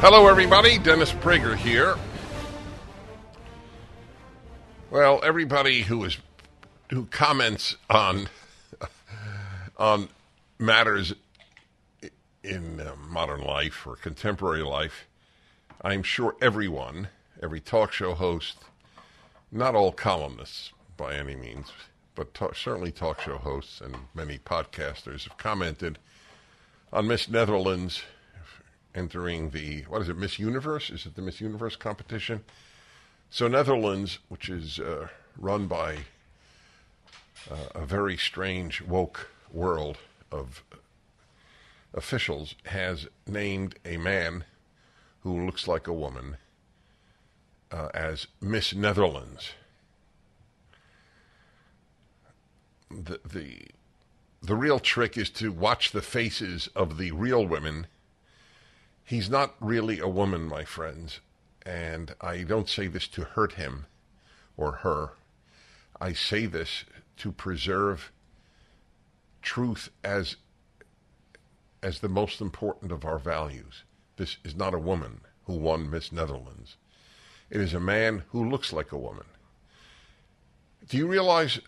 Hello, everybody. Dennis Prager here. Well, everybody who is who comments on on matters in uh, modern life or contemporary life, I'm sure everyone, every talk show host, not all columnists by any means, but ta- certainly talk show hosts and many podcasters have commented on Miss Netherlands entering the what is it Miss Universe? Is it the Miss Universe competition? So Netherlands, which is uh, run by uh, a very strange woke world of officials, has named a man who looks like a woman uh, as Miss Netherlands. The the the real trick is to watch the faces of the real women He's not really a woman, my friends, and I don't say this to hurt him or her. I say this to preserve truth as as the most important of our values. This is not a woman who won Miss Netherlands. It is a man who looks like a woman. Do you realize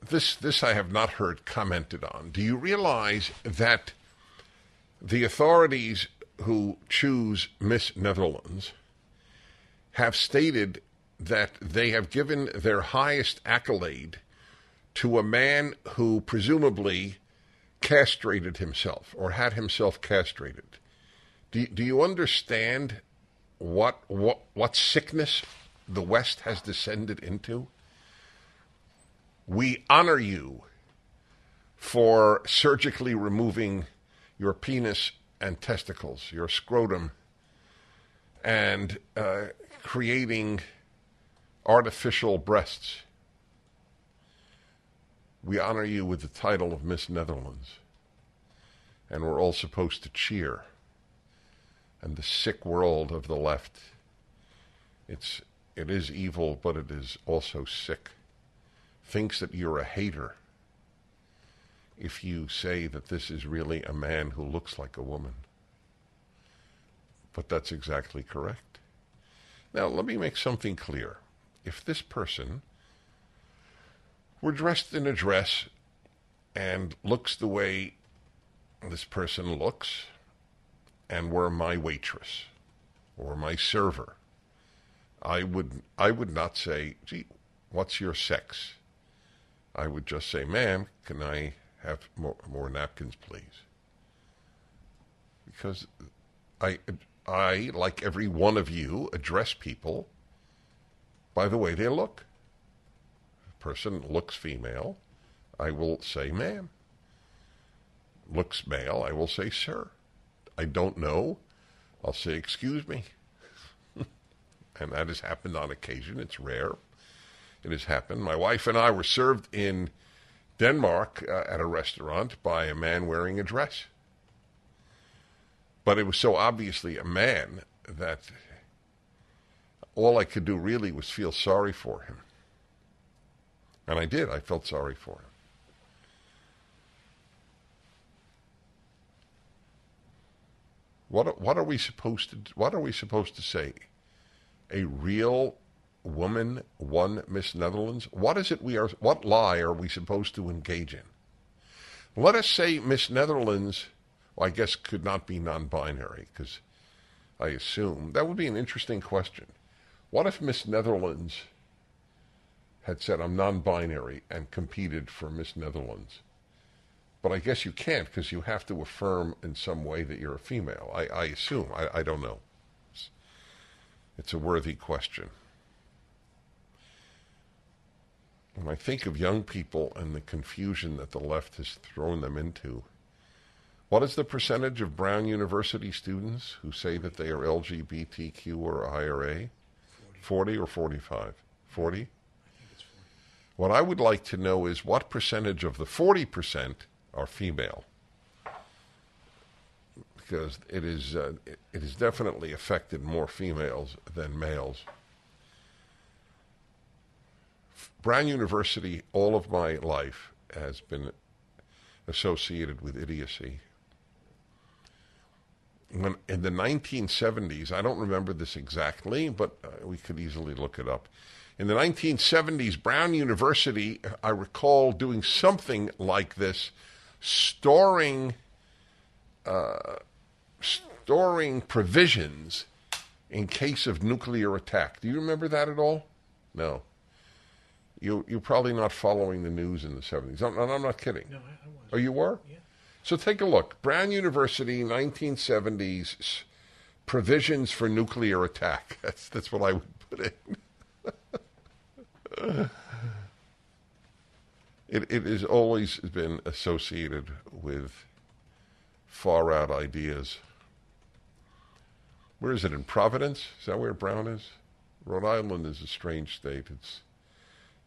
this this I have not heard commented on. Do you realize that the authorities who choose Miss Netherlands have stated that they have given their highest accolade to a man who presumably castrated himself or had himself castrated. Do, do you understand what, what, what sickness the West has descended into? We honor you for surgically removing your penis and testicles, your scrotum, and uh, creating artificial breasts. We honor you with the title of Miss Netherlands. And we're all supposed to cheer. And the sick world of the left, it's, it is evil, but it is also sick, thinks that you're a hater if you say that this is really a man who looks like a woman. But that's exactly correct. Now, let me make something clear. If this person were dressed in a dress and looks the way this person looks, and were my waitress or my server, I would I would not say, "Gee, what's your sex?" I would just say, "Ma'am, can I have more, more napkins, please. Because I, I, like every one of you, address people by the way they look. A person looks female, I will say ma'am. Looks male, I will say sir. I don't know, I'll say excuse me. and that has happened on occasion. It's rare. It has happened. My wife and I were served in Denmark uh, at a restaurant by a man wearing a dress. But it was so obviously a man that all I could do really was feel sorry for him. And I did. I felt sorry for him. What what are we supposed to what are we supposed to say? A real woman won Miss Netherlands? What is it we are, what lie are we supposed to engage in? Let us say Miss Netherlands, well, I guess could not be non binary because I assume. That would be an interesting question. What if Miss Netherlands had said, I'm non binary and competed for Miss Netherlands? But I guess you can't because you have to affirm in some way that you're a female. I, I assume. I, I don't know. It's a worthy question. When I think of young people and the confusion that the left has thrown them into, what is the percentage of Brown University students who say that they are LGBTQ or IRA? 40, 40 or 45? 40? What I would like to know is what percentage of the 40% are female? Because it is uh, it, it has definitely affected more females than males. Brown University, all of my life, has been associated with idiocy when in the 1970s, I don't remember this exactly, but uh, we could easily look it up. In the 1970s, Brown University, I recall doing something like this, storing uh, storing provisions in case of nuclear attack. Do you remember that at all? No. You you're probably not following the news in the 70s. I'm, I'm not kidding. No, I, I was. Oh, you were? Yeah. So take a look. Brown University, 1970s, provisions for nuclear attack. That's, that's what I would put in. it, it has always been associated with far out ideas. Where is it? In Providence? Is that where Brown is? Rhode Island is a strange state. It's,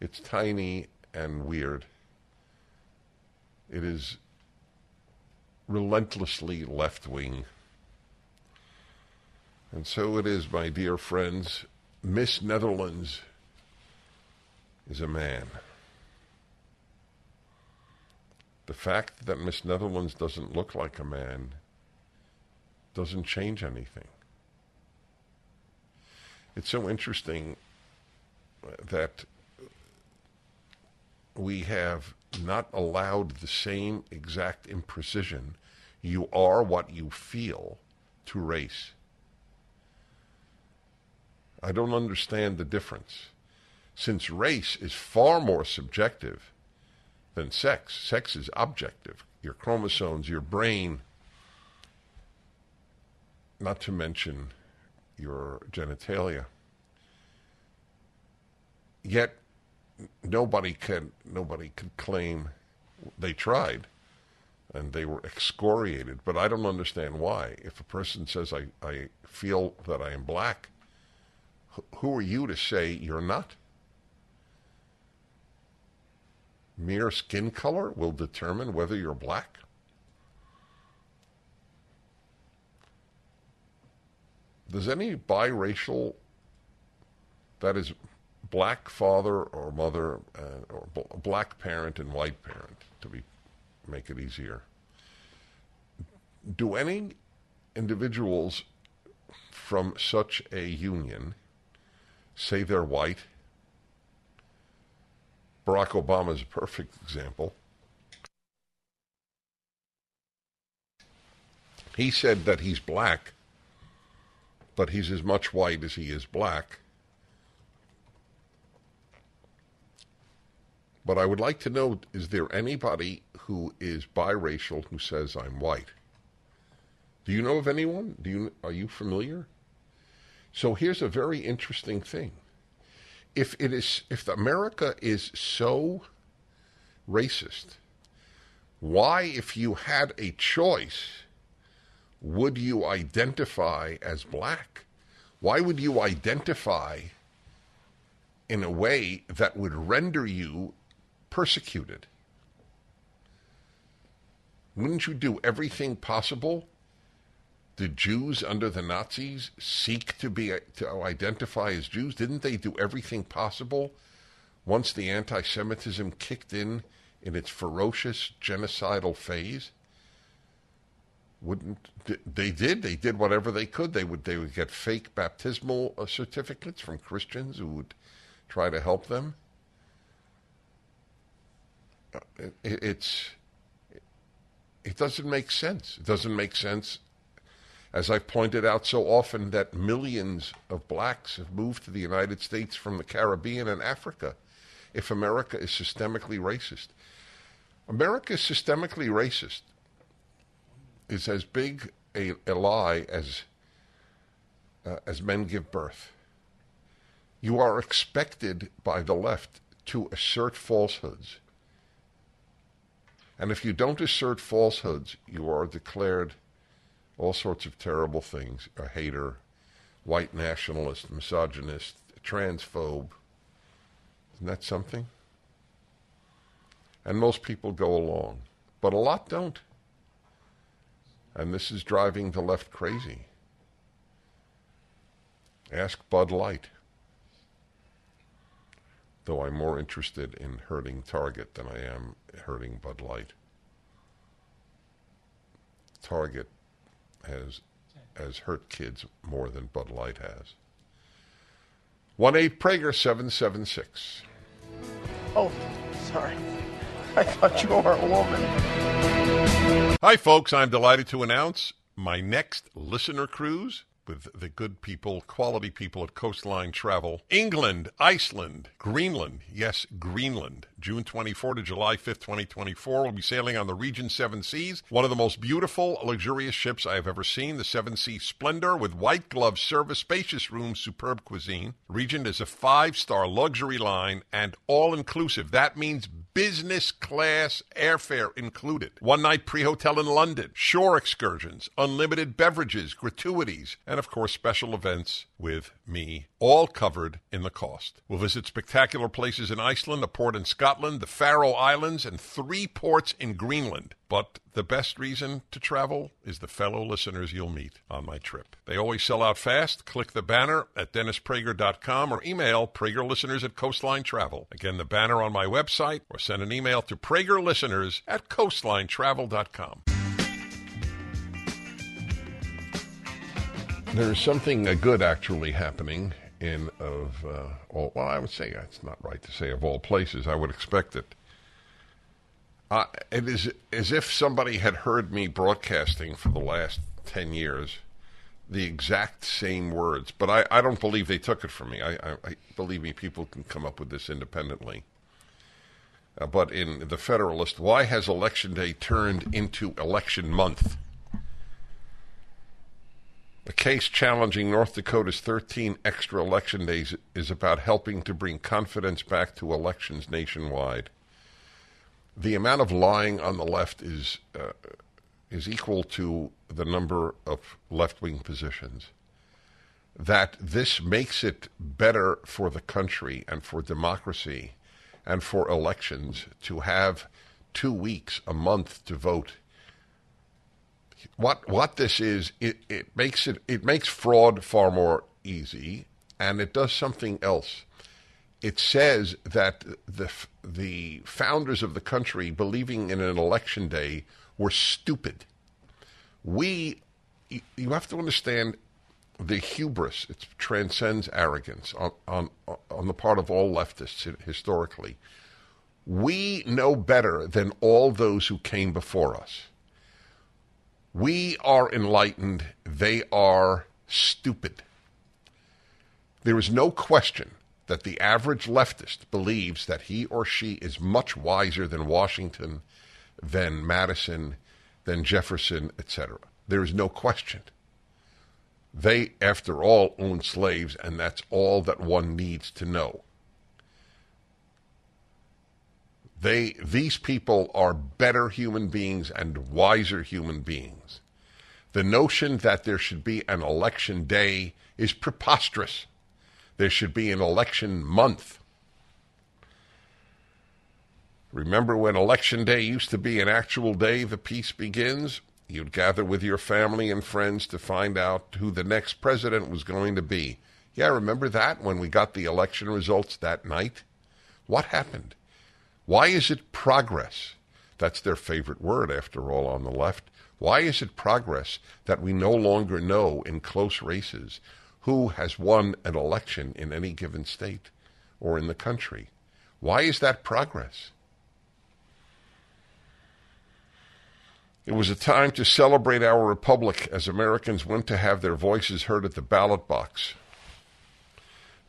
it's tiny and weird. It is relentlessly left wing. And so it is, my dear friends. Miss Netherlands is a man. The fact that Miss Netherlands doesn't look like a man doesn't change anything. It's so interesting that we have not allowed the same exact imprecision. You are what you feel to race. I don't understand the difference. Since race is far more subjective than sex, sex is objective. Your chromosomes, your brain, not to mention your genitalia. Yet nobody can nobody could claim they tried and they were excoriated. But I don't understand why. If a person says I, I feel that I am black, who are you to say you're not? Mere skin color will determine whether you're black. Does any biracial, that is black father or mother, uh, or black parent and white parent, to be make it easier. Do any individuals from such a union say they're white? Barack Obama is a perfect example. He said that he's black, but he's as much white as he is black. But I would like to know is there anybody who is biracial who says I'm white? Do you know of anyone? Do you are you familiar? So here's a very interesting thing. If it is if America is so racist, why if you had a choice would you identify as black? Why would you identify in a way that would render you persecuted. Wouldn't you do everything possible? Did Jews under the Nazis seek to be to identify as Jews? Didn't they do everything possible once the anti-Semitism kicked in in its ferocious genocidal phase? Wouldn't they did? They did whatever they could. They would they would get fake baptismal uh, certificates from Christians who would try to help them it, it's it doesn't make sense. It doesn't make sense. As I've pointed out so often, that millions of blacks have moved to the United States from the Caribbean and Africa. If America is systemically racist, America is systemically racist. Is as big a, a lie as uh, as men give birth. You are expected by the left to assert falsehoods. And if you don't assert falsehoods, you are declared all sorts of terrible things a hater, white nationalist, misogynist, transphobe. Isn't that something? And most people go along, but a lot don't. And this is driving the left crazy. Ask Bud Light. Though I'm more interested in hurting Target than I am hurting Bud Light. Target has has hurt kids more than Bud Light has. One eight Prager seven seven six. Oh, sorry. I thought you were a woman. Hi, folks. I'm delighted to announce my next listener cruise with the good people, quality people at Coastline Travel. England, Iceland, Greenland, yes, Greenland. June 24 to July 5th, 2024. We'll be sailing on the Regent Seven Seas, one of the most beautiful, luxurious ships I have ever seen. The Seven Seas Splendor with white glove service, spacious rooms, superb cuisine. Regent is a five star luxury line and all inclusive. That means business class airfare included. One night pre hotel in London, shore excursions, unlimited beverages, gratuities, and of course special events with me, all covered in the cost. We'll visit spectacular places in Iceland, a port in Scotland, the Faroe Islands, and three ports in Greenland. But the best reason to travel is the fellow listeners you'll meet on my trip. They always sell out fast. Click the banner at DennisPrager.com or email pragerlisteners at Coastline Travel. Again, the banner on my website or send an email to Prager listeners at CoastlineTravel.com. There's something uh, good actually happening in of uh, all. Well, I would say it's not right to say of all places. I would expect it. Uh, it is as if somebody had heard me broadcasting for the last ten years, the exact same words. But I, I don't believe they took it from me. I, I, I believe me, people can come up with this independently. Uh, but in the Federalist, why has Election Day turned into election month? The case challenging North Dakota's 13 extra election days is about helping to bring confidence back to elections nationwide. The amount of lying on the left is uh, is equal to the number of left-wing positions. That this makes it better for the country and for democracy and for elections to have two weeks, a month to vote what what this is, it, it makes it it makes fraud far more easy, and it does something else. It says that the the founders of the country believing in an election day were stupid. We, you have to understand the hubris. It transcends arrogance on, on on the part of all leftists historically. We know better than all those who came before us. We are enlightened, they are stupid. There is no question that the average leftist believes that he or she is much wiser than Washington, than Madison, than Jefferson, etc. There is no question. They, after all, own slaves, and that's all that one needs to know. They, these people are better human beings and wiser human beings. The notion that there should be an election day is preposterous. There should be an election month. Remember when election day used to be an actual day the piece begins? You'd gather with your family and friends to find out who the next president was going to be. Yeah, remember that when we got the election results that night? What happened? Why is it progress? That's their favorite word, after all, on the left. Why is it progress that we no longer know in close races who has won an election in any given state or in the country? Why is that progress? It was a time to celebrate our republic as Americans went to have their voices heard at the ballot box.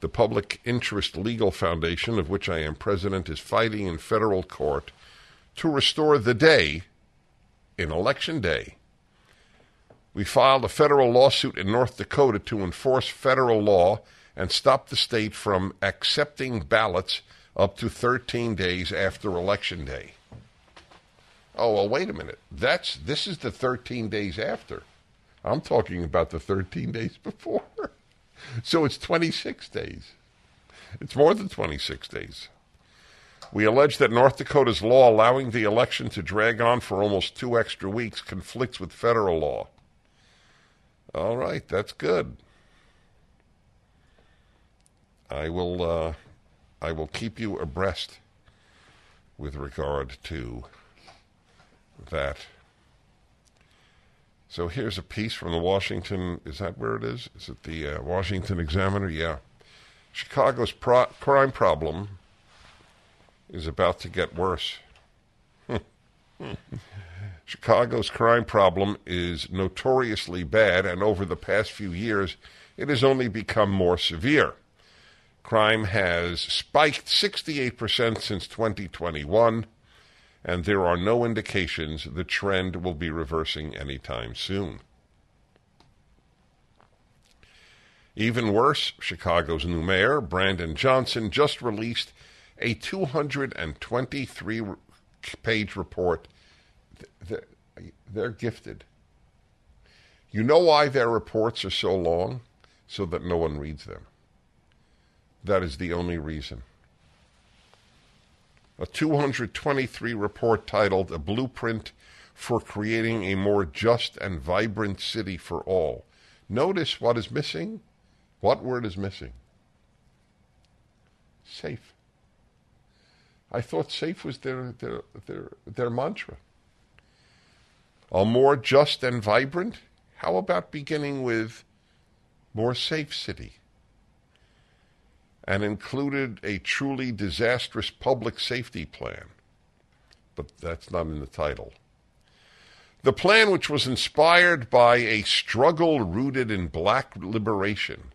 The Public Interest Legal Foundation, of which I am president, is fighting in federal court to restore the day in Election Day. We filed a federal lawsuit in North Dakota to enforce federal law and stop the state from accepting ballots up to 13 days after Election Day. Oh, well, wait a minute. That's this is the 13 days after. I'm talking about the 13 days before. so it's 26 days. It's more than 26 days. We allege that North Dakota's law allowing the election to drag on for almost two extra weeks conflicts with federal law. All right, that's good. I will uh, I will keep you abreast with regard to that. So here's a piece from the Washington. Is that where it is? Is it the uh, Washington Examiner? Yeah. Chicago's pro- crime problem is about to get worse. Chicago's crime problem is notoriously bad, and over the past few years, it has only become more severe. Crime has spiked 68% since 2021 and there are no indications the trend will be reversing anytime soon. Even worse, Chicago's new mayor, Brandon Johnson, just released a 223 page report. They're gifted. You know why their reports are so long? So that no one reads them. That is the only reason a 223 report titled A Blueprint for Creating a More Just and Vibrant City for All. Notice what is missing. What word is missing? Safe. I thought safe was their, their, their, their mantra. A more just and vibrant? How about beginning with more safe city? And included a truly disastrous public safety plan. But that's not in the title. The plan, which was inspired by a struggle rooted in black liberation.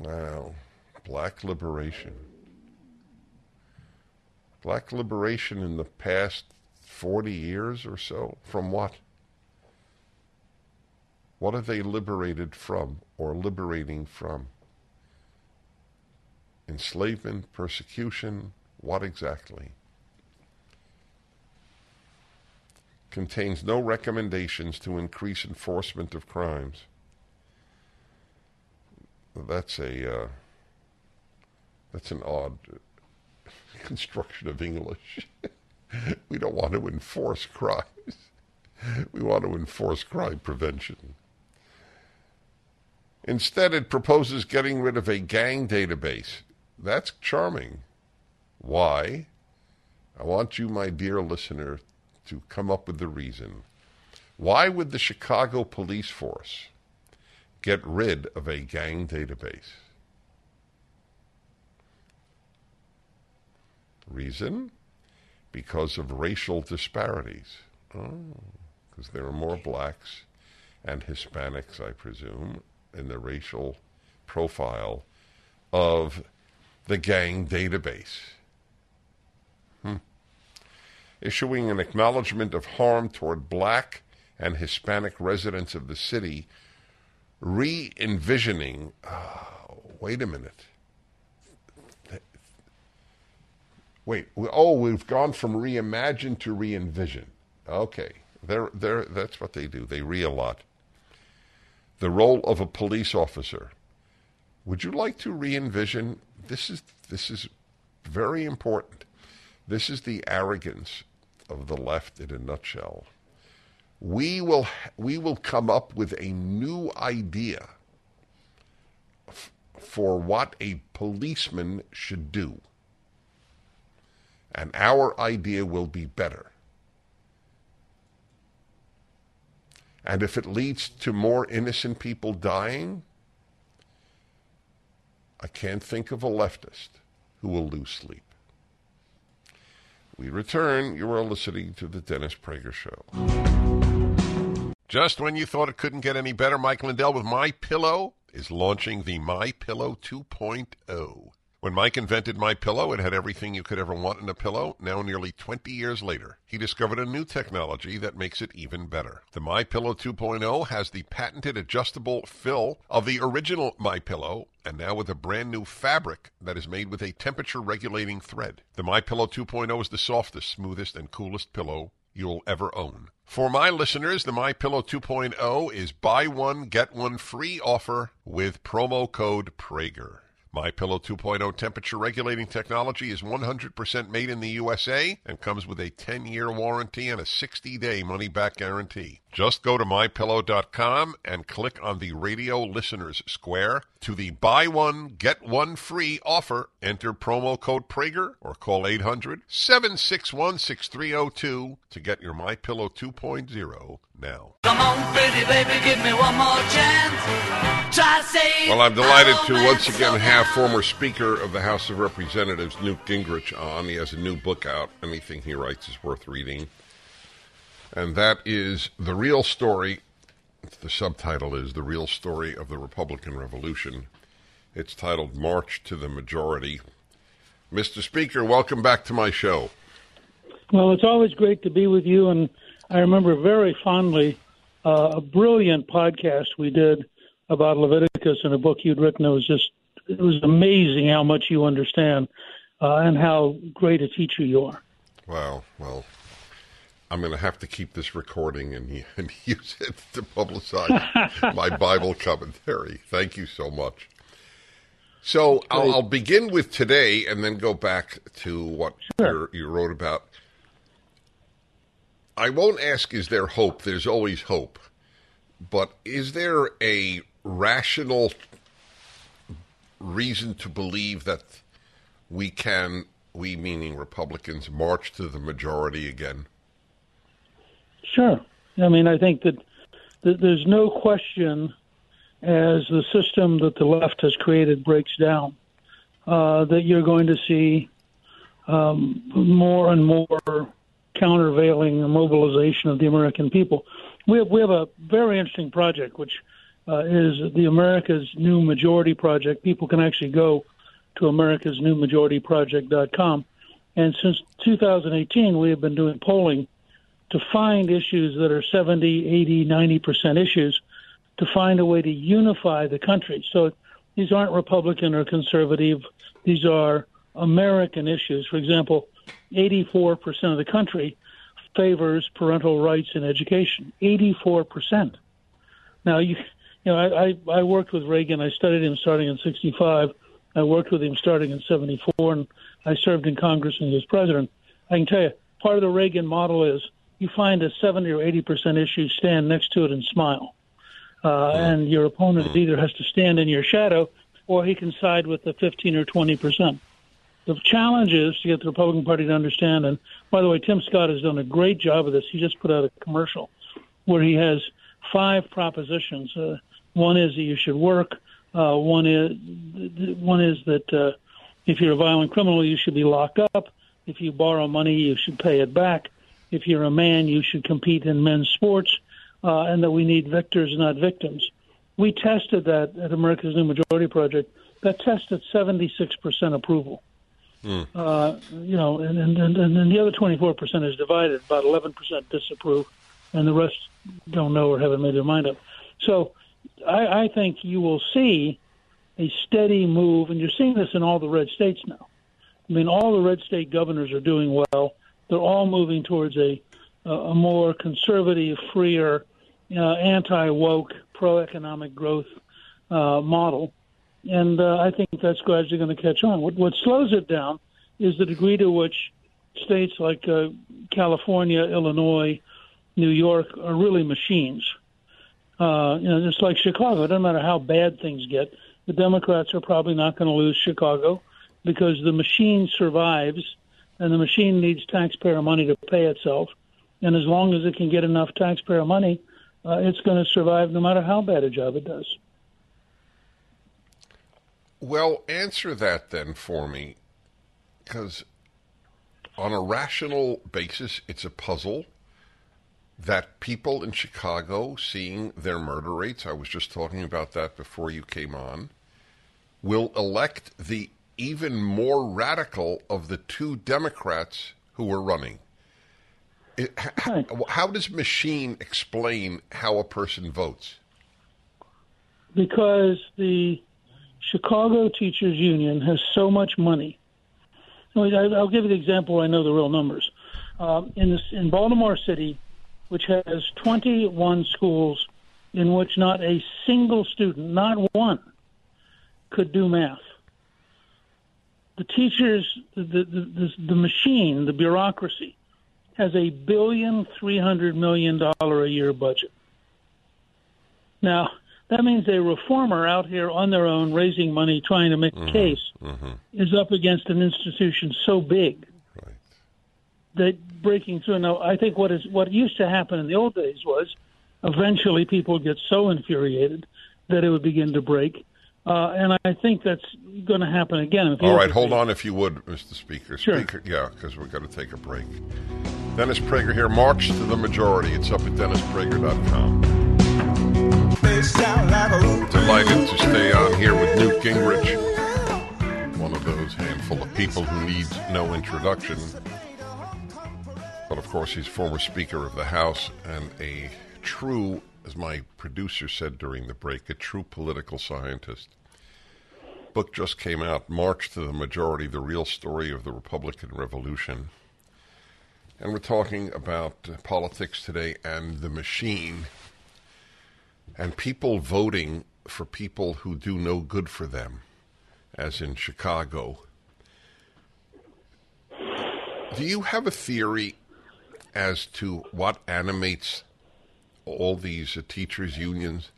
Wow, black liberation. Black liberation in the past 40 years or so? From what? What are they liberated from or liberating from? Enslavement, persecution, what exactly? Contains no recommendations to increase enforcement of crimes. That's a uh, that's an odd construction of English. we don't want to enforce crimes. We want to enforce crime prevention. Instead, it proposes getting rid of a gang database. That's charming. Why? I want you, my dear listener, to come up with the reason. Why would the Chicago police force get rid of a gang database? Reason? Because of racial disparities. Oh, because there are more blacks and Hispanics, I presume, in the racial profile of the gang database. Hmm. Issuing an acknowledgement of harm toward black and Hispanic residents of the city, re envisioning. Oh, wait a minute. Wait, oh, we've gone from reimagine to re envision. Okay, they're, they're, that's what they do. They re a lot the role of a police officer. Would you like to re-envision? This is this is very important. This is the arrogance of the left in a nutshell. We will we will come up with a new idea f- for what a policeman should do. And our idea will be better. And if it leads to more innocent people dying, I can't think of a leftist who will lose sleep. we return. You are listening to the Dennis Prager Show. Just when you thought it couldn't get any better, Mike Lindell with My Pillow is launching the My Pillow 2.0. When Mike invented My Pillow, it had everything you could ever want in a pillow. Now, nearly 20 years later, he discovered a new technology that makes it even better. The My Pillow 2.0 has the patented adjustable fill of the original My Pillow, and now with a brand new fabric that is made with a temperature regulating thread. The My Pillow 2.0 is the softest, smoothest, and coolest pillow you'll ever own. For my listeners, the My Pillow 2.0 is buy one get one free offer with promo code Prager. My Pillow 2.0 temperature regulating technology is 100% made in the USA and comes with a 10-year warranty and a 60-day money-back guarantee. Just go to mypillow.com and click on the radio listeners square to the buy one get one free offer. Enter promo code Prager or call 800-761-6302 to get your My Pillow 2.0 now. Come on, pretty baby, give me one more chance. Try to say Well, I'm delighted to once again have former Speaker of the House of Representatives, Newt Gingrich, on. He has a new book out. Anything he writes is worth reading. And that is The Real Story. The subtitle is The Real Story of the Republican Revolution. It's titled March to the Majority. Mr. Speaker, welcome back to my show. Well, it's always great to be with you, and I remember very fondly uh, a brilliant podcast we did about Leviticus and a book you'd written. It was just it was amazing how much you understand uh, and how great a teacher you are. Wow. Well, I'm going to have to keep this recording and, and use it to publicize my Bible commentary. Thank you so much. So I'll, I'll begin with today and then go back to what Sure. you you wrote about. I won't ask, is there hope? There's always hope. But is there a rational reason to believe that we can, we meaning Republicans, march to the majority again? Sure. I mean, I think that, that there's no question as the system that the left has created breaks down uh, that you're going to see um, more and more countervailing mobilization of the American people. We have, we have a very interesting project, which uh, is the America's New Majority Project. People can actually go to americasnewmajorityproject.com. And since 2018, we have been doing polling to find issues that are 70, 80, 90% issues to find a way to unify the country. So these aren't Republican or conservative, these are American issues. For example, 84% of the country favors parental rights in education. 84%. Now, you, you know, I, I, I worked with Reagan. I studied him starting in 65. I worked with him starting in 74, and I served in Congress when he was president. I can tell you, part of the Reagan model is you find a 70 or 80 percent issue, stand next to it and smile. Uh, and your opponent either has to stand in your shadow or he can side with the 15 or 20 percent. The challenge is to get the Republican Party to understand. And by the way, Tim Scott has done a great job of this. He just put out a commercial where he has five propositions. Uh, one is that you should work. Uh, one is one is that uh, if you're a violent criminal, you should be locked up. If you borrow money, you should pay it back. If you're a man, you should compete in men's sports, uh, and that we need victors, not victims. We tested that at America's New Majority Project. That tested 76% approval. Uh, you know, and, and, and, and then the other 24% is divided. About 11% disapprove, and the rest don't know or haven't made their mind up. So I, I think you will see a steady move, and you're seeing this in all the red states now. I mean, all the red state governors are doing well. They're all moving towards a a more conservative, freer, uh, anti woke, pro economic growth uh, model, and uh, I think that's gradually going to catch on. What, what slows it down is the degree to which states like uh, California, Illinois, New York are really machines. Uh, you know, just like Chicago, it doesn't matter how bad things get. The Democrats are probably not going to lose Chicago because the machine survives, and the machine needs taxpayer money to pay itself. And as long as it can get enough taxpayer money, uh, it's going to survive no matter how bad a job it does. Well, answer that then for me, because on a rational basis, it's a puzzle that people in Chicago, seeing their murder rates, I was just talking about that before you came on, will elect the even more radical of the two Democrats who were running. It, how, how does machine explain how a person votes? Because the Chicago Teachers Union has so much money. I'll give you the example. I know the real numbers. Um, in this, in Baltimore City, which has 21 schools in which not a single student, not one, could do math. The teachers, the, the, the, machine, the bureaucracy, has a billion three hundred million dollar a year budget. Now, that means a reformer out here on their own raising money trying to make a case Mm-hmm. is up against an institution so big Right. that breaking through. Now, I think what is what used to happen in the old days was eventually people get so infuriated that it would begin to break, uh, and I think that's going to happen again. All right, hold on if you would, Mr. Speaker. Sure. Speaker, yeah, because we've got to take a break. Dennis Prager here. March to the majority. It's up at DennisPrager.com. Delighted to stay on here with Newt Gingrich, one of those handful of people who needs no introduction. But of course, he's former Speaker of the House and a true, as my producer said during the break, a true political scientist book just came out, March to the Majority, the real story of the Republican Revolution. And we're talking about uh, politics today and the machine and people voting for people who do no good for them, as in Chicago. Do you have a theory as to what animates all these uh, teachers' unions?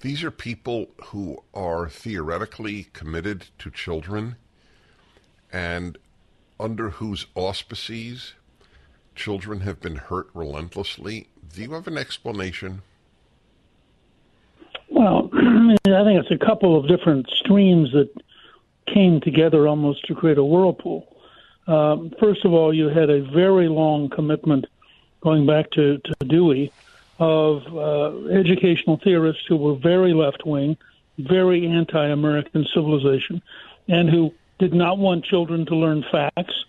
These are people who are theoretically committed to children and under whose auspices children have been hurt relentlessly. Do you have an explanation? Well, I think it's a couple of different streams that came together almost to create a whirlpool. Um, first of all, you had a very long commitment going back to, to Dewey of uh, educational theorists who were very left wing, very anti American civilization, and who did not want children to learn facts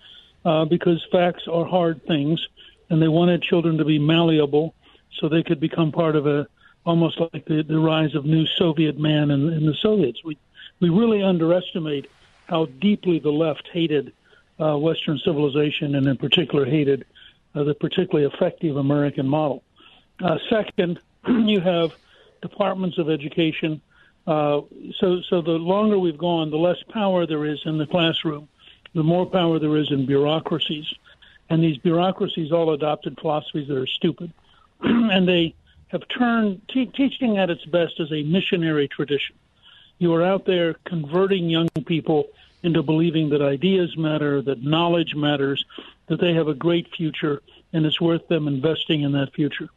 uh, because facts are hard things, and they wanted children to be malleable so they could become part of a almost like the, the rise of new Soviet man in, in the Soviets. We we really underestimate how deeply the left hated uh, Western civilization, and in particular hated uh, the particularly effective American model. Uh, second, you have departments of education. Uh, so, so the longer we've gone, the less power there is in the classroom, the more power there is in bureaucracies, and these bureaucracies all adopted philosophies that are stupid, and they have turned te- teaching at its best as a missionary tradition. You are out there converting young people into believing that ideas matter, that knowledge matters, that they have a great future, and it's worth them investing in that future.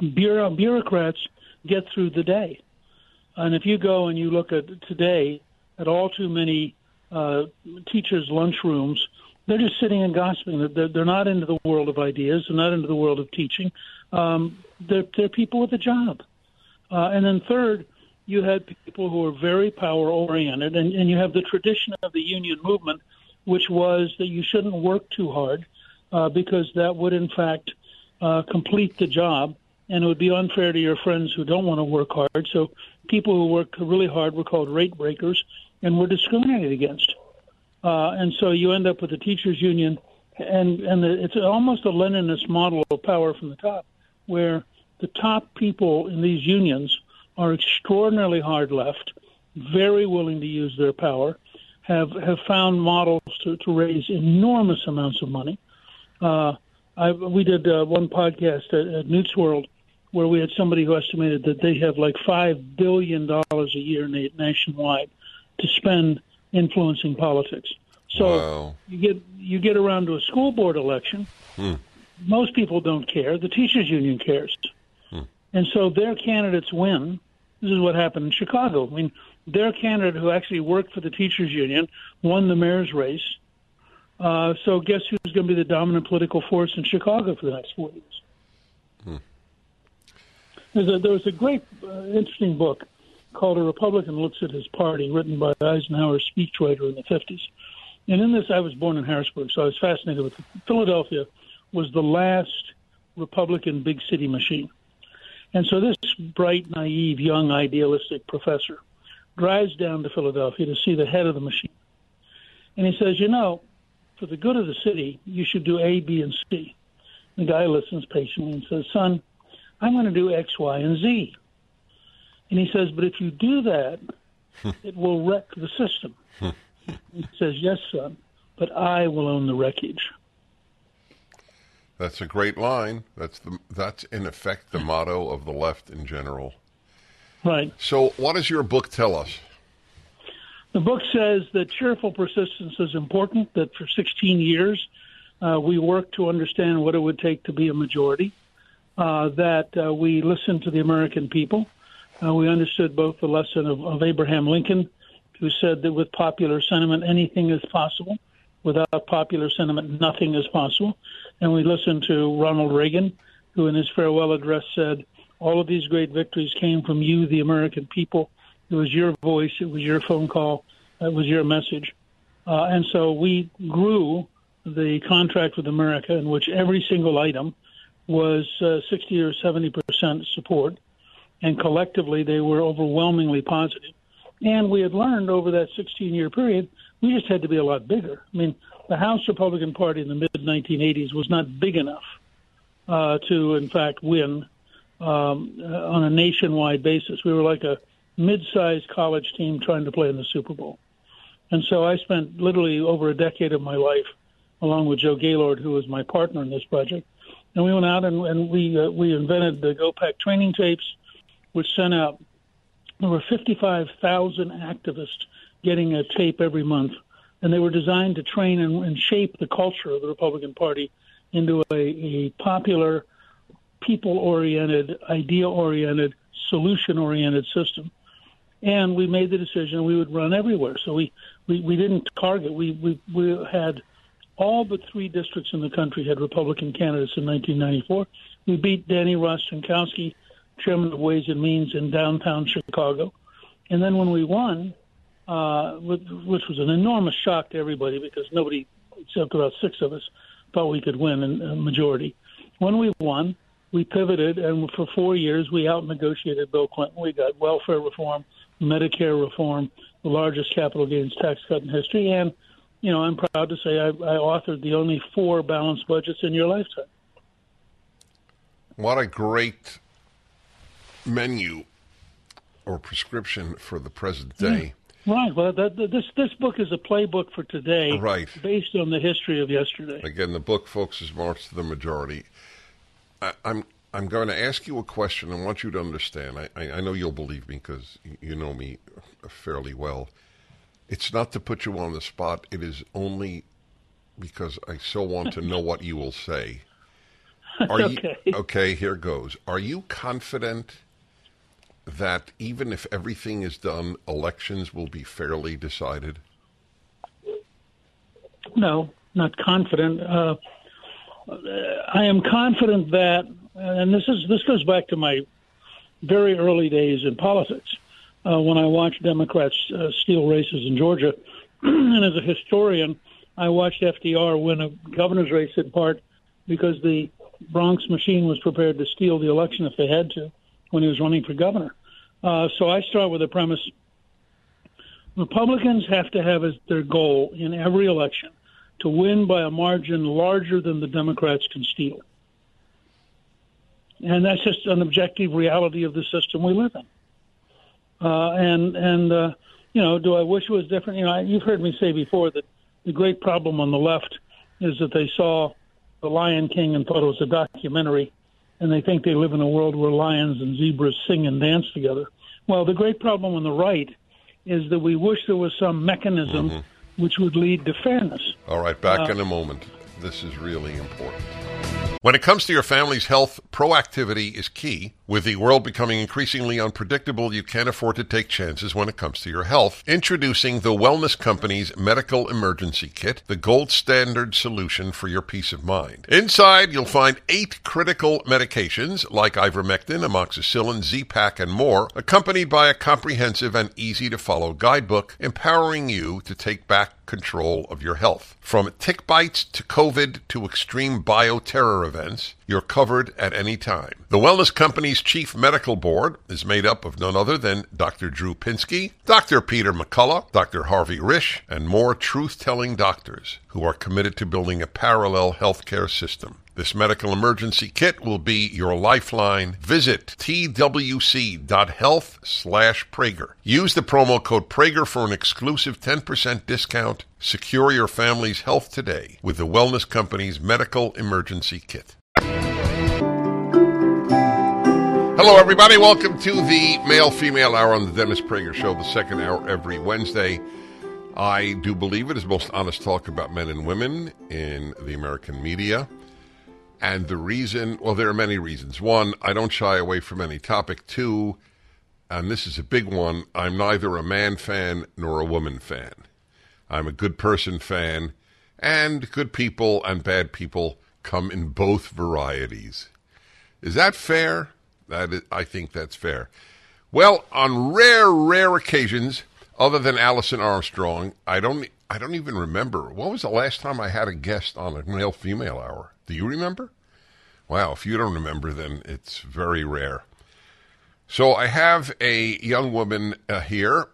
Bureau- bureaucrats get through the day. And if you go and you look at today at all too many uh, teachers' lunchrooms, they're just sitting and gossiping. They're, they're not into the world of ideas. They're not into the world of teaching. Um, they're, they're people with a job. Uh, and then third, you had people who are very power oriented, and, and you have the tradition of the union movement, which was that you shouldn't work too hard uh, because that would, in fact, uh, complete the job, and it would be unfair to your friends who don't want to work hard. So people who work really hard were called rate breakers and were discriminated against. Uh, and so you end up with the teachers union, and and the, it's almost a Leninist model of power from the top, where the top people in these unions are extraordinarily hard left, very willing to use their power, have have found models to, to raise enormous amounts of money. Uh, I, we did uh, one podcast at, at Newt's World where we had somebody who estimated that they have like five billion dollars a year nationwide to spend influencing politics. So Wow. you get you get around to a school board election. Most people don't care. The teachers union cares, and so their candidates win. This is what happened in Chicago. I mean, their candidate who actually worked for the teachers union won the mayor's race, Uh, so guess who's going to be the dominant political force in Chicago for the next four years? There's a, there was a great, uh, interesting book called A Republican Looks at His Party, written by Eisenhower's speechwriter in the 50s. And in this, I was born in Harrisburg, so I was fascinated with it. Philadelphia was the last Republican big city machine. And so this bright, naive, young, idealistic professor drives down to Philadelphia to see the head of the machine. And he says, You know, for the good of the city, you should do A, B, and C. The guy listens patiently and says, Son, I'm going to do X, Y, and Z. And he says, But if you do that, it will wreck the system. he says, Yes, son, but I will own the wreckage. That's a great line. That's the that's in effect the motto of the left in general. Right. So, what does your book tell us? The book says that cheerful persistence is important. That for 16 years uh, we worked to understand what it would take to be a majority. Uh, that uh, we listened to the American people. Uh, we understood both the lesson of, of Abraham Lincoln, who said that with popular sentiment anything is possible, without popular sentiment nothing is possible and we listened to Ronald Reagan, who in his farewell address said, All of these great victories came from you, the American people. It was your voice, it was your phone call, it was your message. Uh, and so we grew the contract with America in which every single item was uh, 60 or 70 percent support, and collectively they were overwhelmingly positive. And we had learned over that 16 year period, we just had to be a lot bigger. I mean, the House Republican Party in the mid 1980s was not big enough uh, to, in fact, win um, uh, on a nationwide basis. We were like a mid-sized college team trying to play in the Super Bowl. And so I spent literally over a decade of my life, along with Joe Gaylord, who was my partner in this project, and we went out and, and we uh, we invented the GOPAC training tapes, which sent out over 55,000 activists getting a tape every month and they were designed to train and, and shape the culture of the Republican Party into a, a popular, people-oriented, idea-oriented, solution-oriented system. And we made the decision we would run everywhere. So we, we, we didn't target. We, we, we had all but three districts in the country had Republican candidates in 1994. We beat Danny Rostenkowski, chairman of Ways and Means in downtown Chicago. And then when we won, uh, which was an enormous shock to everybody because nobody, except about six of us, thought we could win in a majority. When we won, we pivoted, and for four years we out negotiated Bill Clinton. We got welfare reform, Medicare reform, the largest capital gains tax cut in history, and you know I'm proud to say I, I authored the only four balanced budgets in your lifetime. What a great menu or prescription for the present day. Right. Well, that, this this book is a playbook for today, right? Based on the history of yesterday. Again, the book focuses March to the Majority. I, I'm I'm going to ask you a question. I want you to understand. I, I, I know you'll believe me because you know me fairly well. It's not to put you on the spot. It is only because I so want to know what you will say. Are okay. You, okay, here goes. Are you confident that even if everything is done, elections will be fairly decided? No, not confident. Uh, I am confident that, and this is this goes back to my very early days in politics uh, when I watched Democrats uh, steal races in Georgia, and as a historian, I watched FDR win a governor's race in part because the Bronx machine was prepared to steal the election if they had to when he was running for governor. Uh, so I start with the premise Republicans have to have as their goal in every election to win by a margin larger than the Democrats can steal. And that's just an objective reality of the system we live in. Uh, and and uh, you know, do I wish it was different? You know, you've heard me say before that the great problem on the left is that they saw The Lion King and thought it was a documentary, and they think they live in a world where lions and zebras sing and dance together. Well, the great problem on the right is that we wish there was some mechanism mm-hmm. which would lead to fairness. All right, back uh, in a moment. This is really important. When it comes to your family's health, proactivity is key. With the world becoming increasingly unpredictable, you can't afford to take chances when it comes to your health. Introducing the Wellness Company's Medical Emergency Kit, the gold standard solution for your peace of mind. Inside, you'll find eight critical medications like ivermectin, amoxicillin, Z-Pak, and more, accompanied by a comprehensive and easy to follow guidebook empowering you to take back control of your health. From tick bites to COVID to extreme bioterror events, you're covered at any time. The Wellness Company's chief medical board is made up of none other than Dr. Drew Pinsky, Dr. Peter McCullough, Dr. Harvey Risch, and more truth telling doctors who are committed to building a parallel healthcare system. This medical emergency kit will be your lifeline. Visit twc.health slash Prager. Use the promo code Prager for an exclusive 10% discount. Secure your family's health today with the Wellness Company's medical emergency kit. Hello, everybody. Welcome to the male female hour on the Dennis Prager Show, the second hour every Wednesday. I do believe it is most honest talk about men and women in the American media. And the reason, well, there are many reasons. One, I don't shy away from any topic. Two, and this is a big one, I'm neither a man fan nor a woman fan. I'm a good person fan, and good people and bad people come in both varieties. Is that fair? That is, I think that's fair. Well, on rare, rare occasions, other than Alison Armstrong, I don't, I don't even remember. What was the last time I had a guest on a male female hour? Do you remember? Wow, if you don't remember, then it's very rare. So I have a young woman uh, here.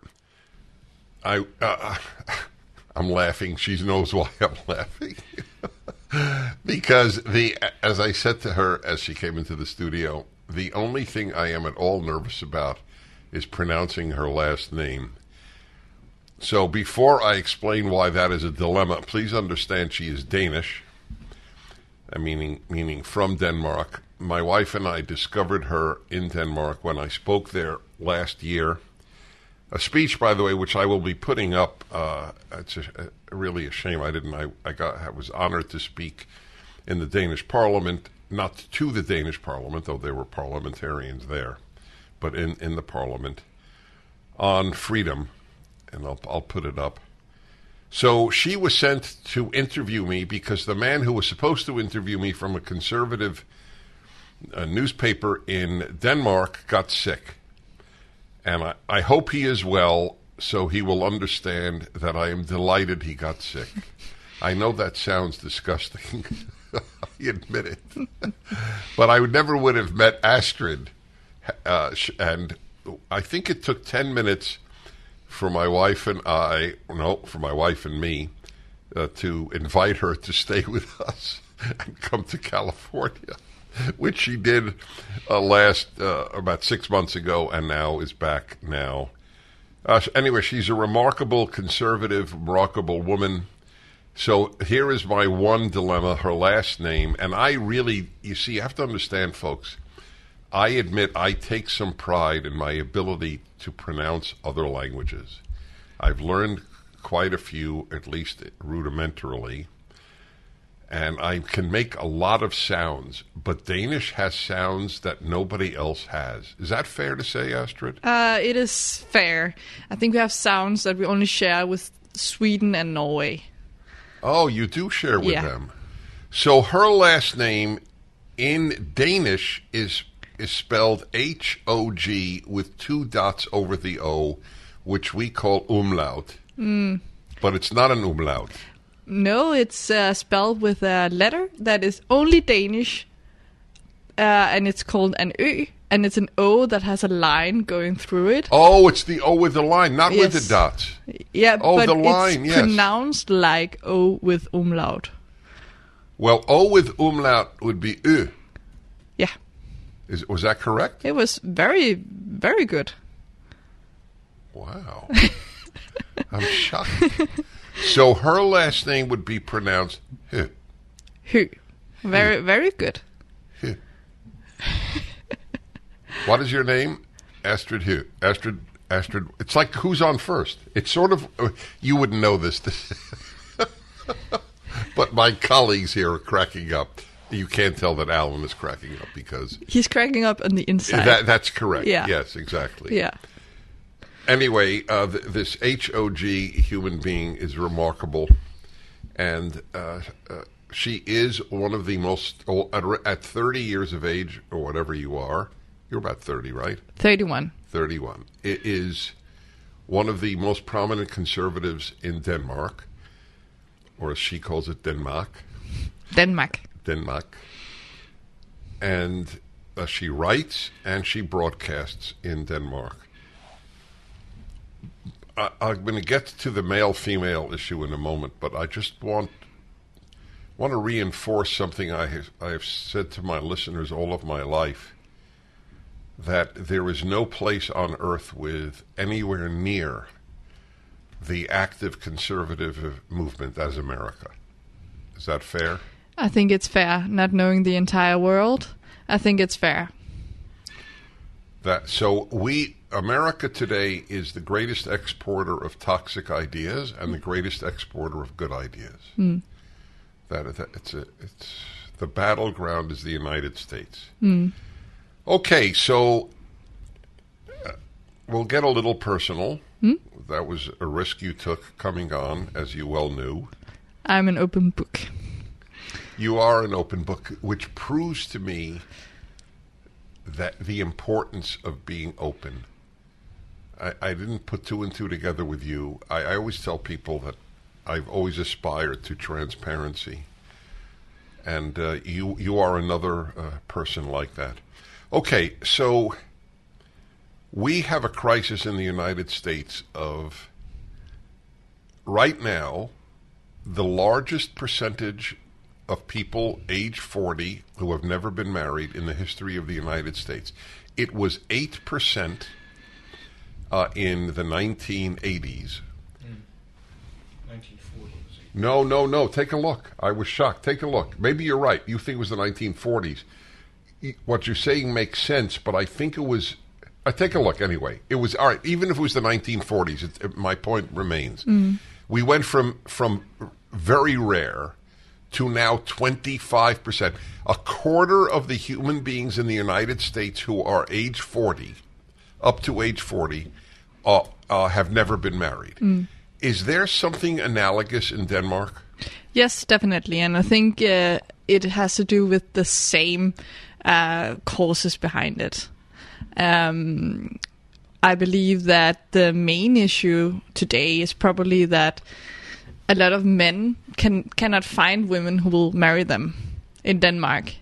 I, uh, I'm laughing. She knows why I'm laughing. because the, as I said to her as she came into the studio, the only thing I am at all nervous about is pronouncing her last name. So before I explain why that is a dilemma, please understand she is Danish, meaning meaning from Denmark. My wife and I discovered her in Denmark when I spoke there last year. A speech, by the way, which I will be putting up. Uh, it's a, a, really a shame I didn't. I, I got I was honored to speak in the Danish Parliament, not to the Danish Parliament, though there were parliamentarians there, but in in the Parliament on freedom, and I'll I'll put it up. So she was sent to interview me because the man who was supposed to interview me from a conservative uh, newspaper in Denmark got sick. And I, I hope he is well so he will understand that I am delighted he got sick. I know that sounds disgusting. I admit it. but I would never would have met Astrid. Uh, and I think it took 10 minutes for my wife and I, no, for my wife and me, uh, to invite her to stay with us and come to California, which she did uh, last uh, about six months ago and now is back now. Uh, anyway, she's a remarkable conservative, remarkable woman. So here is my one dilemma her last name. And I really, you see, you have to understand, folks, I admit I take some pride in my ability to pronounce other languages. I've learned quite a few, at least rudimentarily, and I can make a lot of sounds, but Danish has sounds that nobody else has. Is that fair to say, Astrid? Uh, it is fair. I think we have sounds that we only share with Sweden and Norway. Oh, you do share with Yeah. them. So her last name in Danish is is spelled H O G with two dots over the O, which we call umlaut. But it's not an umlaut. No, it's uh, spelled with a letter that is only Danish, uh, and it's called an Ø, and it's an O that has a line going through it. Oh, it's the O with the line, not with the dots. Yeah, Oh, but the line, it's yes. pronounced like O with umlaut. Well, O with umlaut would be Ö. Is, was that correct? it was very, very good. Wow. I'm shocked. So her last name would be pronounced H. Hø. Very, very good. What is your name? Astrid Hugh. Astrid. Astrid. It's like who's on first. It's sort of. uh, You wouldn't know this, but my colleagues here are cracking up. You can't tell that Alan is cracking up because He's cracking up on the inside. that, that's correct. Yeah. Yes, exactly. yeah. Anyway, uh, th- this HOG human being is remarkable, and uh, uh, she is one of the most at, at 30 years of age or whatever you are. You're about 30, right? 31. 31. It is one of the most prominent conservatives in Denmark, or as she calls it, Denmark. Denmark. Denmark. And uh, she writes and she broadcasts in Denmark. I, I'm going to get to the male female issue in a moment, but I just want want to reinforce something I have, I have said to my listeners all of my life that there is no place on earth with anywhere near the active conservative movement as America. Is that fair? I think it's fair, not knowing the entire world. I think it's fair. That so we America today is the greatest exporter of toxic ideas and the greatest exporter of good ideas. Hmm. That, that it's a it's the battleground is the United States. Hmm. Okay, so uh, we'll get a little personal. Hmm? That was a risk you took coming on, as you well knew. I'm an open book. You are an open book, which proves to me that the importance of being open. I, I didn't put two and two together with you. I, I always tell people that I've always aspired to transparency, and uh, you you are another uh, person like that. Okay, so we have a crisis in the United States of right now the largest percentage of people age 40 who have never been married in the history of the United States. It was 8% uh, in the 1980s. 1940. Hmm. No, no, no. Take a look. I was shocked. Take a look. Maybe you're right. You think it was the 1940s. What you're saying makes sense, but I think it was. I take a look anyway. It was all right. Even if it was the 1940s, it, it- my point remains. Mm. We went from from very rare to now 25 percent. A quarter of the human beings in the United States who are age 40, up to age 40, uh, uh, have never been married. Is there something analogous in Denmark? Yes, definitely, and I think uh, it has to do with the same uh, causes behind it. Um, I believe that the main issue today is probably that a lot of men can cannot find women who will marry them in Denmark.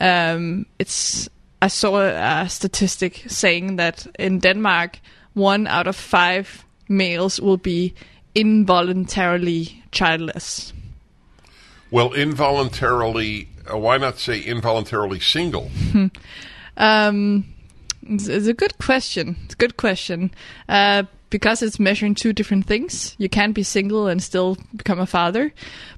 Um, it's I saw a statistic saying that in Denmark, one out of five males will be involuntarily childless. Well, involuntarily, uh, why not say involuntarily single? Um, it's, it's a good question. It's a good question. Uh, because it's measuring two different things. You can be single and still become a father.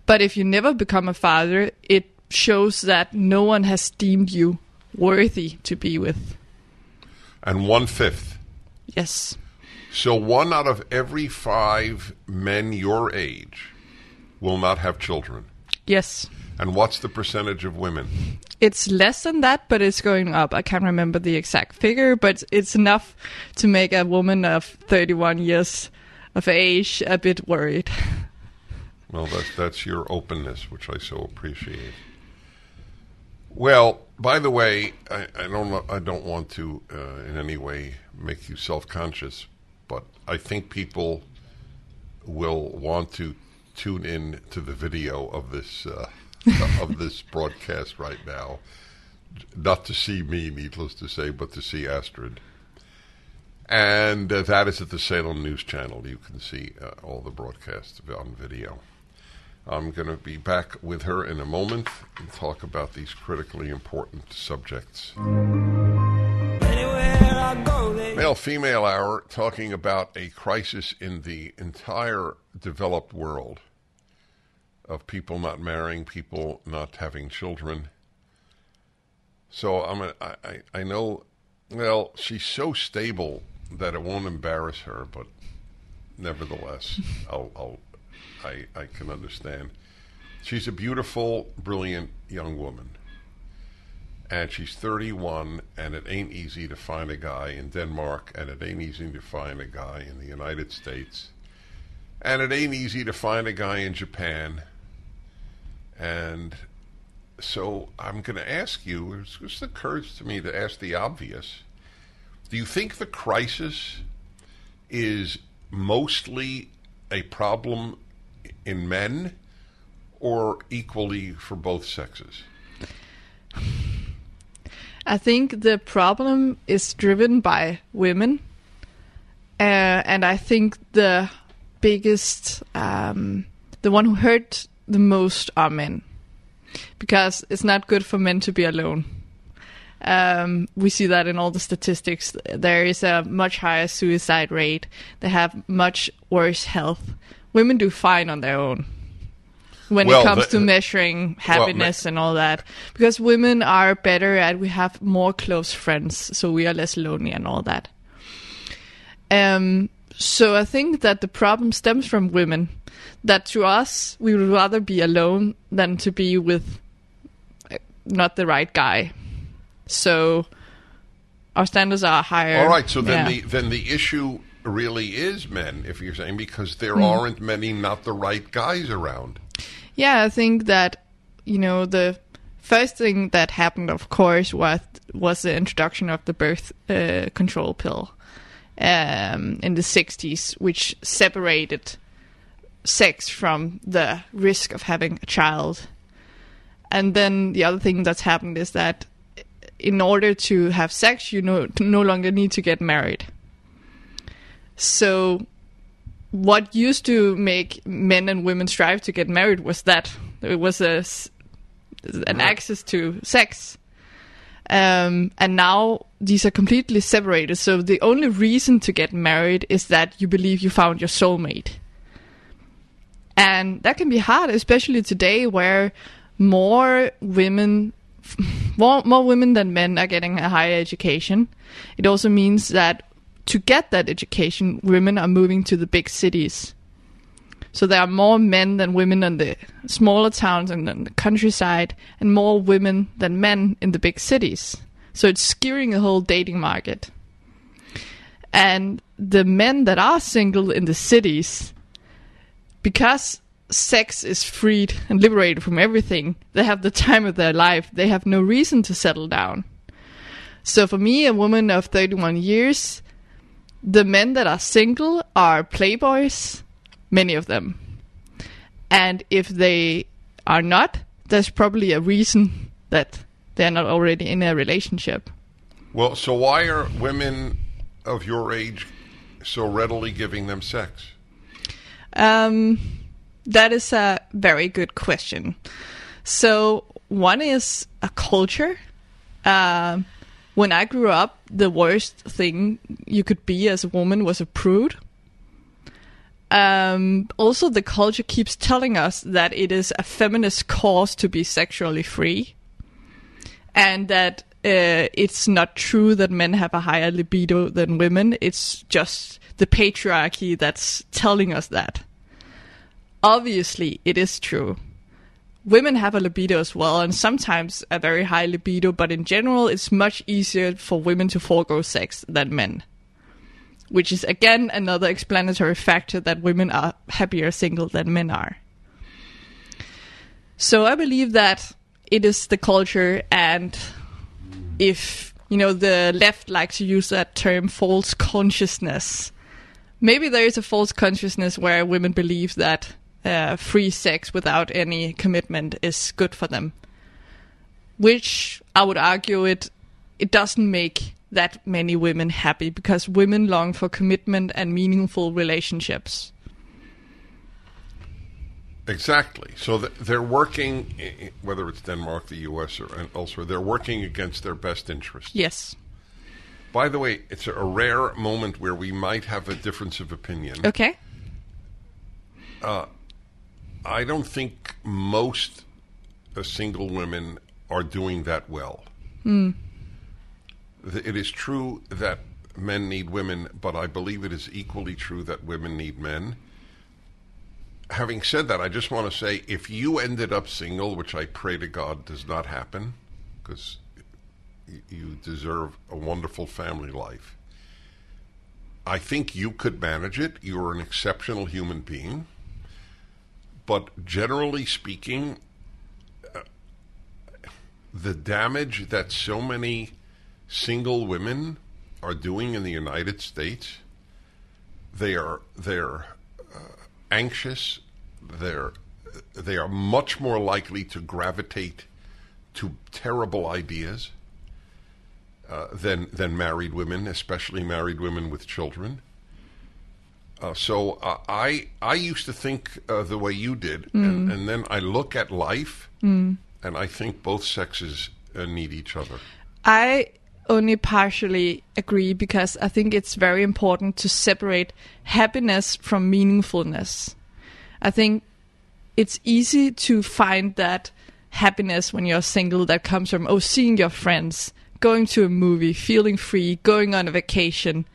But if you never become a father, it shows that no one has deemed you worthy to be with. And one fifth. Yes. So one out of every five men your age will not have children. Yes. And what's the percentage of women? It's less than that, but it's going up. I can't remember the exact figure, but it's enough to make a woman of 31 years of age a bit worried. Well, that's that's your openness, which I so appreciate. Well, by the way, I, I don't I don't want to uh, in any way make you self conscious, but I think people will want to tune in to the video of this uh, of this broadcast right now, not to see me, needless to say, but to see Astrid. And uh, that is at the Salem News Channel. You can see uh, all the broadcasts on video. I'm going to be back with her in a moment and talk about these critically important subjects. Male female hour talking about a crisis in the entire developed world of people not marrying, people not having children. So I'm a, I, I know well she's so stable that it won't embarrass her, but nevertheless I'll, I'll I I can understand. She's a beautiful, brilliant young woman. And she's 31, and it ain't easy to find a guy in Denmark, and it ain't easy to find a guy in the United States, and it ain't easy to find a guy in Japan. And so I'm going to ask you, it just occurs to me to ask the obvious. Do you think the crisis is mostly a problem in men or equally for both sexes? I think the problem is driven by women, uh, and I think the biggest, um, the one who hurt the most are men, because it's not good for men to be alone. Um, we see that in all the statistics. There is a much higher suicide rate. They have much worse health. Women do fine on their own when Well, it comes the- to measuring happiness and all that because women are better at we have more close friends so we are less lonely and all that um so i think that the problem stems from women that to us we would rather be alone than to be with uh, not the right guy so our standards are higher All right, so then Yeah. the then the issue really is men, if you're saying, because there Hmm. aren't many not the right guys around. Yeah, I think that you know the first thing that happened, of course, was was the introduction of the birth uh, control pill um, in the '60s, which separated sex from the risk of having a child. And then the other thing that's happened is that in order to have sex, you no no longer need to get married. So what used to make men and women strive to get married was that it was a an access to sex um, and now these are completely separated so the only reason to get married is that you believe you found your soulmate and that can be hard especially today where more women more, more women than men are getting a higher education it also means that to get that education, women are moving to the big cities. So there are more men than women in the smaller towns and in the countryside, and more women than men in the big cities. So it's skewing the whole dating market. And the men that are single in the cities, because sex is freed and liberated from everything, they have the time of their life. They have no reason to settle down. So for me, a woman of 31 years, the men that are single are playboys, many of them. And if they are not, there's probably a reason that they're not already in a relationship. Well, so why are women of your age so readily giving them sex? Um, that is a very good question. So one is a culture. Um, when I grew up, the worst thing you could be as a woman was a prude. Um, also, the culture keeps telling us that it is a feminist cause to be sexually free, and that uh, it's not true that men have a higher libido than women. It's just the patriarchy that's telling us that. Obviously, it is true. Women have a libido as well, and sometimes a very high libido, but in general, it's much easier for women to forego sex than men. Which is again another explanatory factor that women are happier single than men are. So I believe that it is the culture, and if you know the left likes to use that term false consciousness, maybe there is a false consciousness where women believe that uh, free sex without any commitment is good for them. Which I would argue it it doesn't make that many women happy because women long for commitment and meaningful relationships. Exactly. So th- they're working, whether it's Denmark, the U.S., or elsewhere, they're working against their best interests. Yes. By the way, it's a rare moment where we might have a difference of opinion. Okay. I don't think most uh, single women are doing that well. Th- It is true that men need women, but I believe it is equally true that women need men. having said that, I just want to say if you ended up single, which I pray to God does not happen, because you deserve a wonderful family life. I think you could manage it. You're an exceptional human being. But generally speaking, uh, the damage that so many single women are doing in the United States, they are they're uh, anxious. They're they are much more likely to gravitate to terrible ideas uh, than than married women, especially married women with children. Uh, so uh, I I used to think uh, the way you did, and, and, then I look at life, and I think both sexes uh, need each other. I only partially agree because I think it's very important to separate happiness from meaningfulness. I think it's easy to find that happiness when you're single that comes from oh seeing your friends, going to a movie, feeling free, going on a vacation.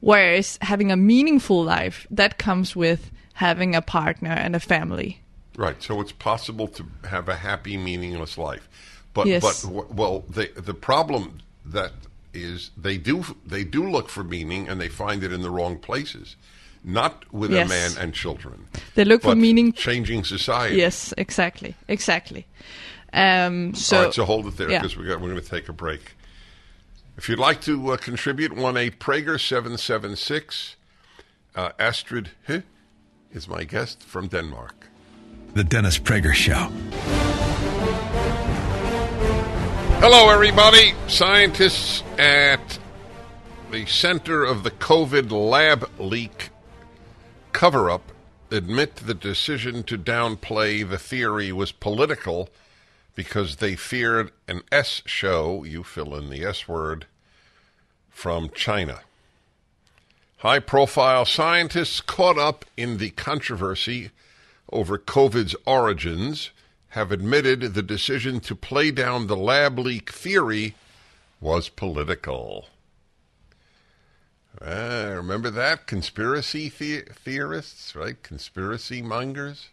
Whereas having a meaningful life that comes with having a partner and a family. Right. So it's possible to have a happy, meaningless life. But Yes. but well, the the problem that is they do they do look for meaning and they find it in the wrong places, not with a man and children. They look for meaning. changing society. Yes, exactly, exactly. Um, so, All right, so hold it there yeah. because we got we're going to take a break. If you'd like to uh, contribute, one eight Prager seven seven six. Uh, Astrid H is my guest from Denmark. The Dennis Prager Show. Hello, everybody. Scientists at the center of the COVID lab leak cover up admit the decision to downplay the theory was political because they feared an S show, you fill in the S word, from China. High profile scientists caught up in the controversy over COVID's origins have admitted the decision to play down the lab leak theory was political. Ah, remember that? Conspiracy the- theorists, right? Conspiracy mongers.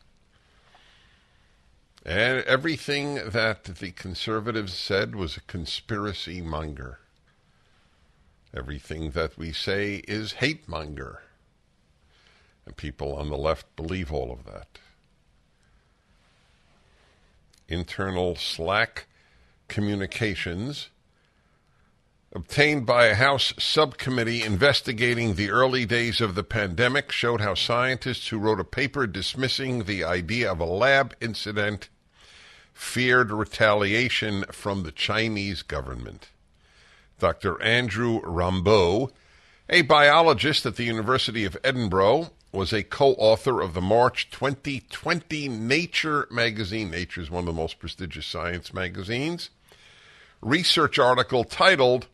And everything that the conservatives said was a conspiracy monger. Everything that we say is hate monger. And people on the left believe all of that. Internal Slack communications obtained by a House subcommittee investigating the early days of the pandemic showed how scientists who wrote a paper dismissing the idea of a lab incident feared retaliation from the Chinese government. Dr. Andrew Rambaut, a biologist at the University of Edinburgh, was a co author of the March 2020 Nature magazine. Nature is one of the most prestigious science magazines. Research article titled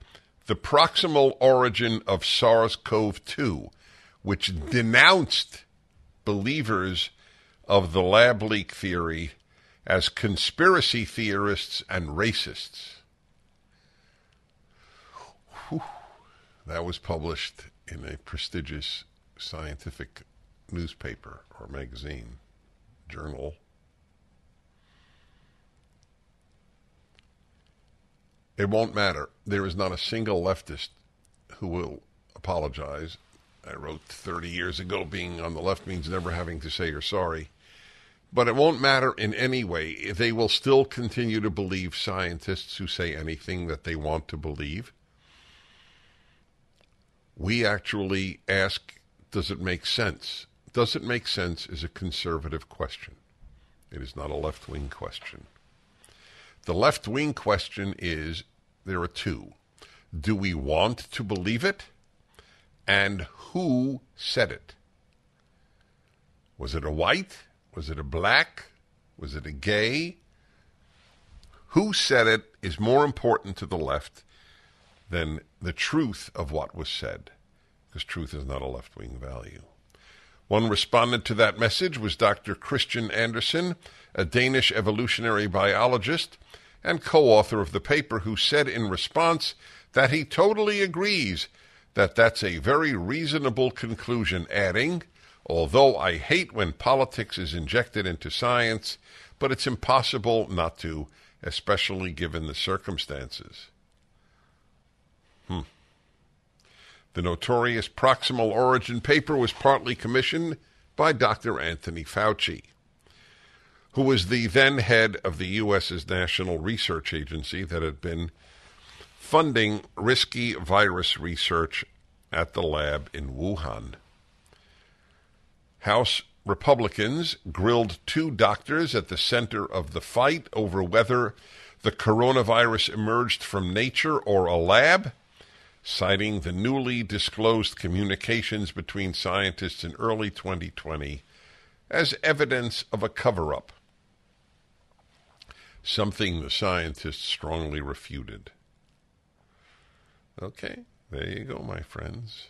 The Proximal Origin of SARS CoV 2, which denounced believers of the lab leak theory as conspiracy theorists and racists. Whew. That was published in a prestigious scientific newspaper or magazine, journal. It won't matter. There is not a single leftist who will apologize. I wrote 30 years ago being on the left means never having to say you're sorry. But it won't matter in any way. They will still continue to believe scientists who say anything that they want to believe. We actually ask, does it make sense? Does it make sense is a conservative question. It is not a left wing question. The left wing question is there are two. Do we want to believe it? And who said it? Was it a white? Was it a black? Was it a gay? Who said it is more important to the left than the truth of what was said, because truth is not a left wing value. One respondent to that message was Dr. Kristian Andersen, a Danish evolutionary biologist and co author of the paper, who said in response that he totally agrees that that's a very reasonable conclusion, adding, Although I hate when politics is injected into science, but it's impossible not to, especially given the circumstances. Hmm. The notorious proximal origin paper was partly commissioned by Dr. Anthony Fauci, who was the then head of the U.S.'s National Research Agency that had been funding risky virus research at the lab in Wuhan. House Republicans grilled two doctors at the center of the fight over whether the coronavirus emerged from nature or a lab, citing the newly disclosed communications between scientists in early 2020 as evidence of a cover up, something the scientists strongly refuted. Okay, there you go, my friends.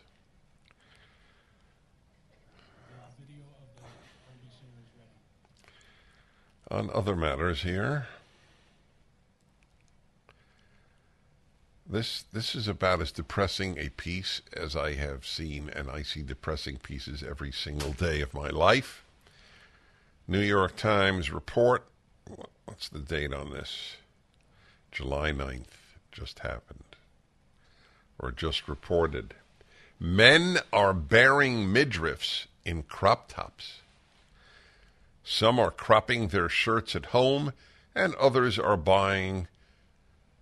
On other matters here, this this is about as depressing a piece as I have seen, and I see depressing pieces every single day of my life. New York Times report. What's the date on this? July 9th. Just happened. Or just reported. Men are baring midriffs in crop tops. Some are cropping their shirts at home, and others are buying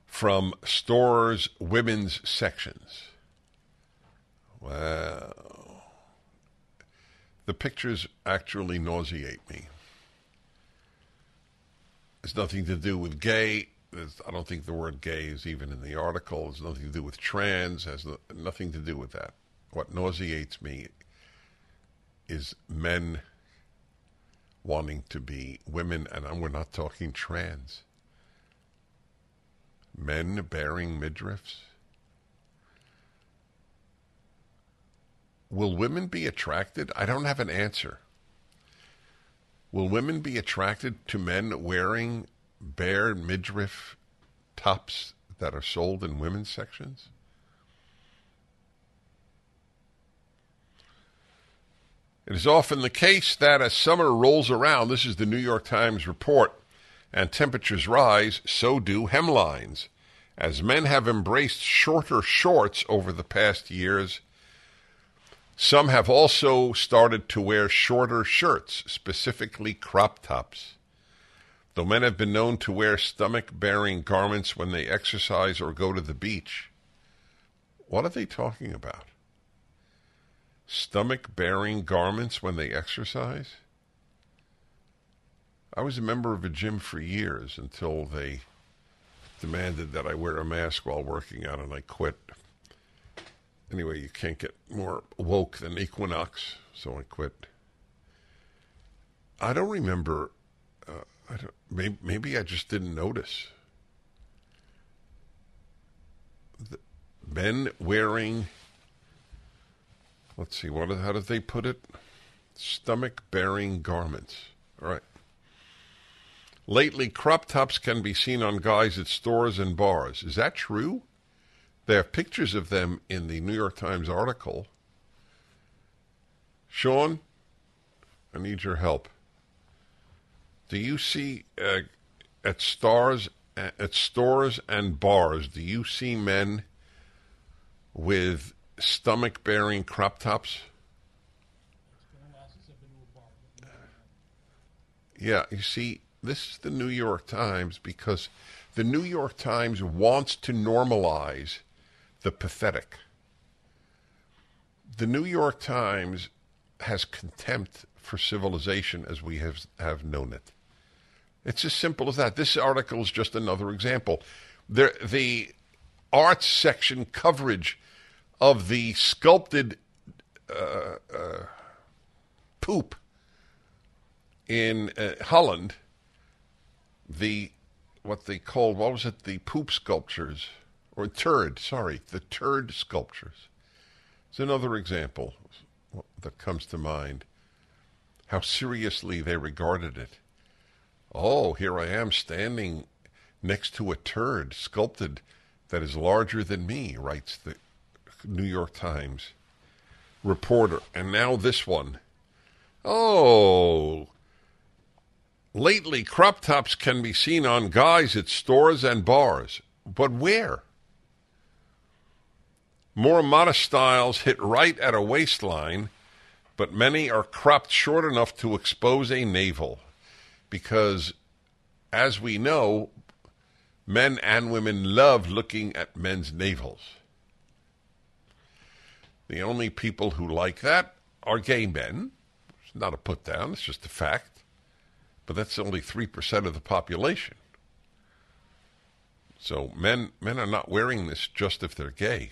from stores' women's sections. Wow. The pictures actually nauseate me. It's nothing to do with gay. There's, I don't think the word gay is even in the article. It's nothing to do with trans. Has no, nothing to do with that. What nauseates me is men wanting to be women, and we're not talking trans. Men baring midriffs. Will women be attracted? I don't have an answer. Will women be attracted to men wearing bare midriff tops that are sold in women's sections? It is often the case that as summer rolls around, this is the New York Times report, and temperatures rise, so do hemlines. As men have embraced shorter shorts over the past years, some have also started to wear shorter shirts, specifically crop tops. Though men have been known to wear stomach baring garments when they exercise or go to the beach, what are they talking about? Stomach baring garments when they exercise? I was a member of a gym for years until they demanded that I wear a mask while working out, and I quit. Anyway, you can't get more woke than Equinox, so I quit. I don't remember. Uh, I don't, maybe, maybe I just didn't notice. The men wearing. Let's see. What? How did they put it? Stomach-baring garments. All right. Lately, crop tops can be seen on guys at stores and bars. Is that true? They have pictures of them in the New York Times article. Sean, I need your help. Do you see uh, at stars at stores and bars? Do you see men with stomach-baring crop tops? Yeah, you see, this is the New York Times because the New York Times wants to normalize the pathetic. The New York Times has contempt for civilization as we have, have known it. It's as simple as that. This article is just another example. The, the arts section coverage of the sculpted uh, uh, poop in uh, Holland, the what they called what was it? The poop sculptures or turd sorry the turd sculptures. It's another example that comes to mind how seriously they regarded it. Oh here i am standing next to a turd sculpted that is larger than me writes the new york times reporter and now this one Oh, lately crop tops can be seen on guys at stores and bars. But where? More modest styles hit right at a waistline, but many are cropped short enough to expose a navel. Because, as we know, men and women love looking at men's navels. The only people who like that are gay men. It's not a put down, it's just a fact. But that's only 3% of the population. So men men are not wearing this just if they're gay.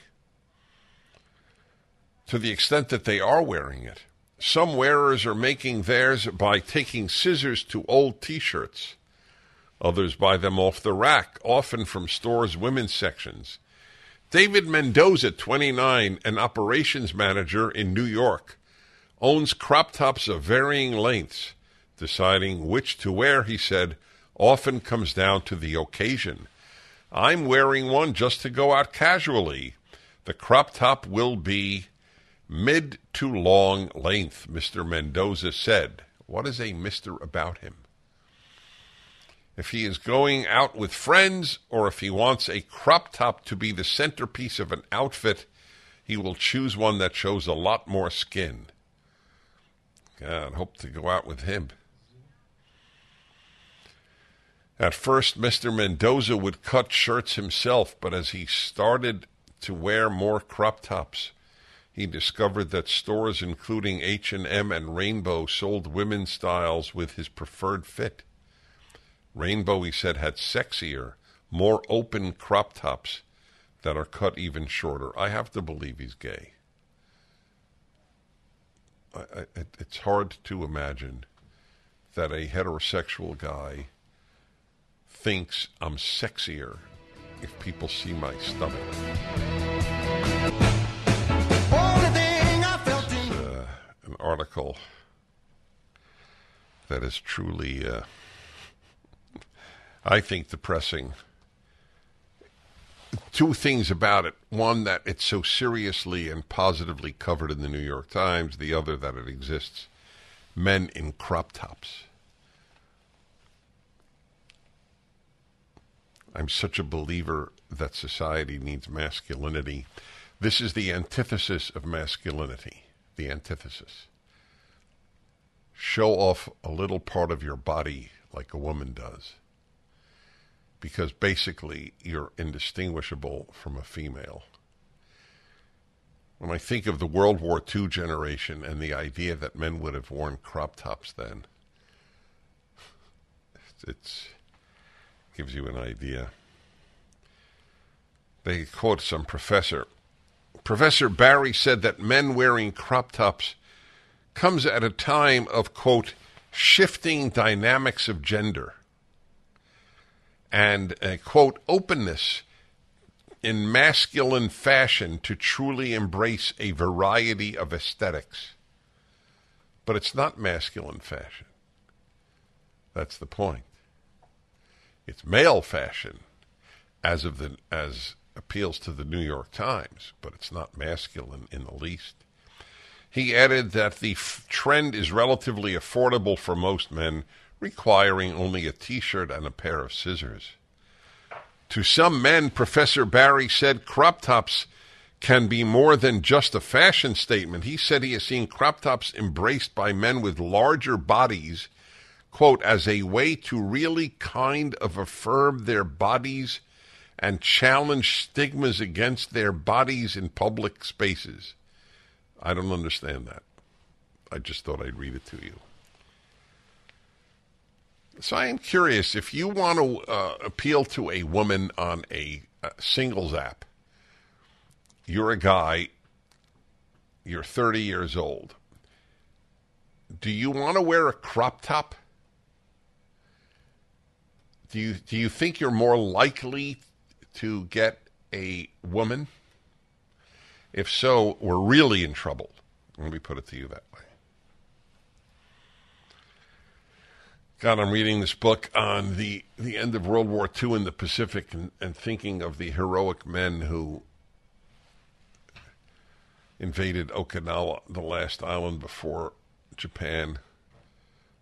To the extent that they are wearing it, some wearers are making theirs by taking scissors to old t-shirts. Others buy them off the rack, often from stores' women's sections. David Mendoza, 29, an operations manager in New York, owns crop tops of varying lengths. Deciding which to wear, he said, often comes down to the occasion. I'm wearing one just to go out casually. The crop top will be mid to long length, Mr. Mendoza said. What is a Mr. about him? If he is going out with friends or if he wants a crop top to be the centerpiece of an outfit, he will choose one that shows a lot more skin. God, hope to go out with him. At first, Mr. Mendoza would cut shirts himself, but as he started to wear more crop tops, he discovered that stores including H&M and Rainbow sold women's styles with his preferred fit. Rainbow, he said, had sexier, more open crop tops that are cut even shorter. I have to believe he's gay. I, I, it's hard to imagine that a heterosexual guy thinks I'm sexier if people see my stomach. Uh, an article that is truly, uh, I think, depressing. Two things about it. One, that it's so seriously and positively covered in the New York Times. The other, that it exists. Men in crop tops. I'm such a believer that society needs masculinity. This is the antithesis of masculinity. The antithesis. Show off a little part of your body like a woman does. Because basically, you're indistinguishable from a female. When I think of the World War II generation and the idea that men would have worn crop tops then, it gives you an idea. They quote some professor. Professor Barry said that men wearing crop tops comes at a time of, quote, shifting dynamics of gender and, quote, openness in masculine fashion to truly embrace a variety of aesthetics. But it's not masculine fashion. That's the point. It's male fashion, as of the as appeals to the New York Times, but it's not masculine in the least. He added that the f- trend is relatively affordable for most men, requiring only a T-shirt and a pair of scissors. To some men, Professor Barry said crop tops can be more than just a fashion statement. He said he has seen crop tops embraced by men with larger bodies quote, as a way to really kind of affirm their bodies and challenge stigmas against their bodies in public spaces. I don't understand that. I just thought I'd read it to you. So I am curious if you want to uh, appeal to a woman on a, a singles app, you're a guy, you're 30 years old. Do you want to wear a crop top? do you do you think you're more likely to get a woman? If so, we're really in trouble. Let me put it to you that way. God, I'm reading this book on the, the end of World War II in the Pacific and, and thinking of the heroic men who invaded Okinawa, the last island before Japan.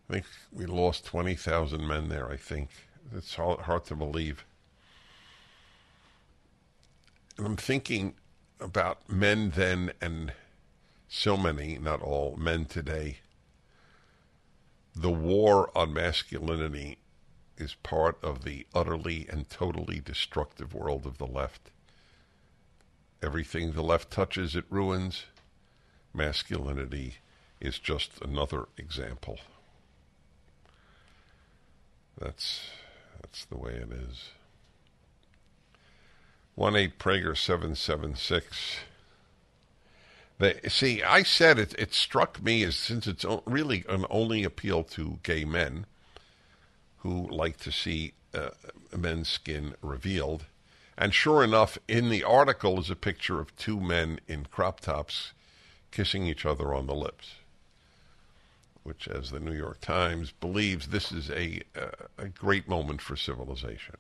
I think we lost 20,000 men there, I think. It's hard, hard to believe. And I'm thinking about men then and so many, not all, men today. The war on masculinity is part of the utterly and totally destructive world of the left. Everything the left touches, it ruins. Masculinity is just another example. That's that's the way it is. One eight Prager seven seven six. They, see, I said it. It struck me as since it's really an only appeal to gay men who like to see uh, men's skin revealed. And sure enough, in the article is a picture of two men in crop tops kissing each other on the lips, which, as the New York Times believes, this is a, uh, a great moment for civilization.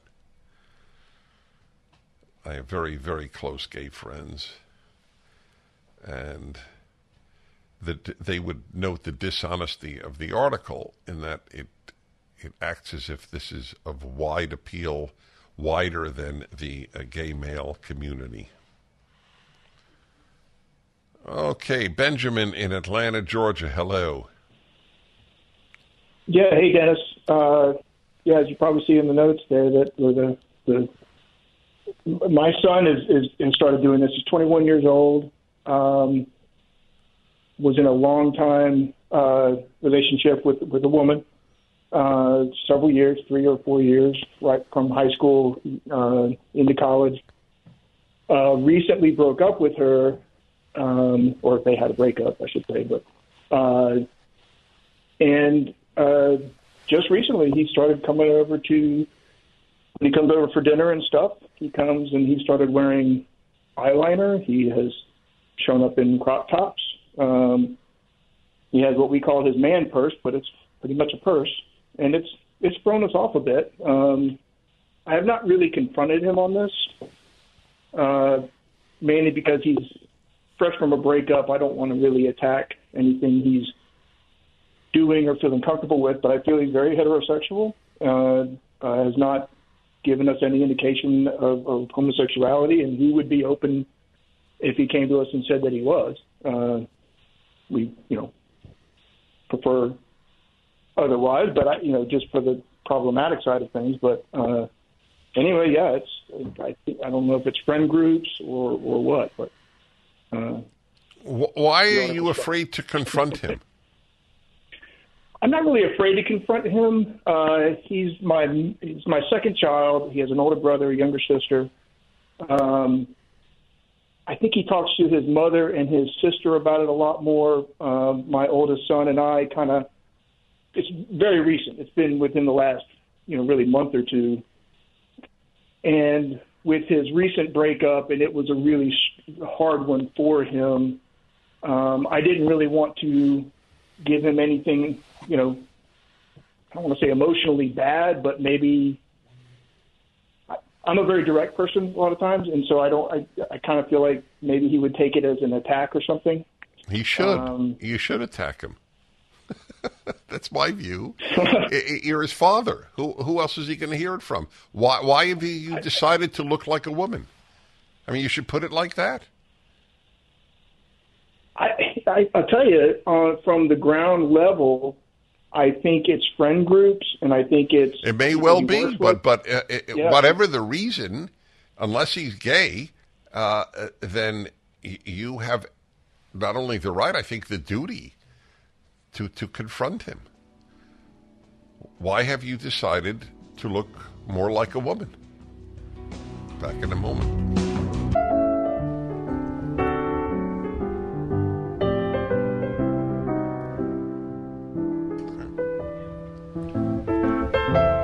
I have very, very close gay friends, and that they would note the dishonesty of the article in that it it acts as if this is of wide appeal, wider than the uh, gay male community. Okay, Benjamin in Atlanta, Georgia. Hello. Yeah, hey Dennis. Uh, yeah, as you probably see in the notes there, that the the my son is is and started doing this. He's 21 years old. Um, was in a long time uh, relationship with with a woman, uh, several years, three or four years, right from high school uh, into college. Uh, recently broke up with her, um, or if they had a breakup, I should say, but uh, and uh, just recently he started coming over to when he comes over for dinner and stuff. He comes and he started wearing eyeliner. He has shown up in crop tops. Um, he has what we call his man purse, but it's pretty much a purse, and it's it's thrown us off a bit. Um, I have not really confronted him on this, uh, mainly because he's fresh from a breakup. I don't want to really attack anything he's doing or feeling comfortable with, but I feel he's very heterosexual. Uh, uh, has not given us any indication of, of homosexuality, and he would be open if he came to us and said that he was. Uh, we, you know, prefer otherwise, but I, you know, just for the problematic side of things. But uh, anyway, yeah, it's I, think, I don't know if it's friend groups or or what, but. Uh, Why are you afraid to confront him? I'm not really afraid to confront him. Uh, he's my he's my second child. He has an older brother, a younger sister. Um, I think he talks to his mother and his sister about it a lot more. Uh, my oldest son and I kind of. It's very recent. It's been within the last, you know, really month or two. And with his recent breakup, and it was a really hard one for him. Um, I didn't really want to give him anything, you know, I don't want to say emotionally bad, but maybe I'm a very direct person a lot of times, and so I don't. I, I kind of feel like maybe he would take it as an attack or something. He should. Um, you should attack him. That's my view. You're his father. Who who else is he going to hear it from? Why why have you decided to look like a woman? I mean, you should put it like that. I, I I'll tell you, uh, from the ground level, I think it's friend groups, and I think it's it may well be, but but uh, it, yeah. whatever the reason, unless he's gay, uh, then you have not only the right, I think the duty to to confront him. Why have you decided to look more like a woman? Back in a moment.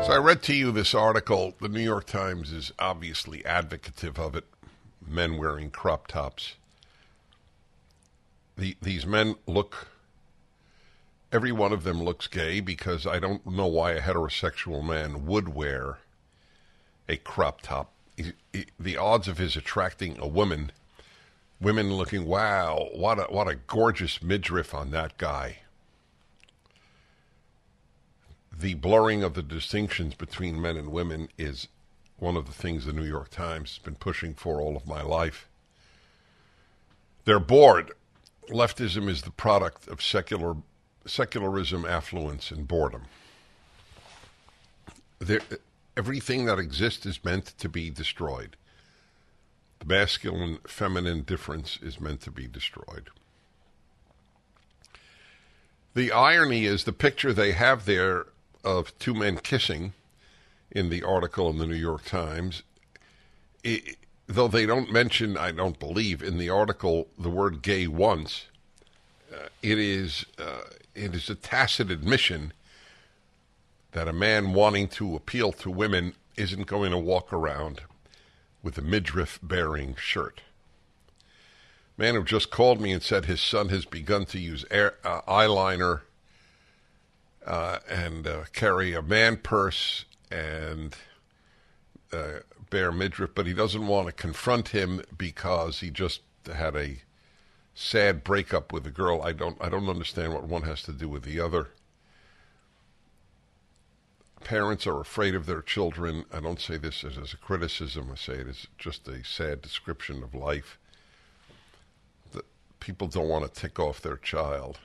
So I read to you this article. The New York Times is obviously advocative of it. Men wearing crop tops. The, these men look. Every one of them looks gay because I don't know why a heterosexual man would wear a crop top. He, he, the odds of his attracting a woman, women looking, wow, what a what a gorgeous midriff on that guy. The blurring of the distinctions between men and women is one of the things the New York Times has been pushing for all of my life. They're bored. Leftism is the product of secular secularism, affluence, and boredom. There, everything that exists is meant to be destroyed. The masculine feminine difference is meant to be destroyed. The irony is the picture they have there of two men kissing in the article in the New York Times. It, though they don't mention, I don't believe, in the article the word gay once, uh, it is uh, it is a tacit admission that a man wanting to appeal to women isn't going to walk around with a midriff baring shirt. Man who just called me and said his son has begun to use air, uh, eyeliner uh, and uh, carry a man purse and uh, bare midriff, but he doesn't want to confront him because he just had a sad breakup with a girl. I don't I don't understand what one has to do with the other. Parents are afraid of their children. I don't say this as, as a criticism. I say it as just a sad description of life. That people don't want to tick off their child,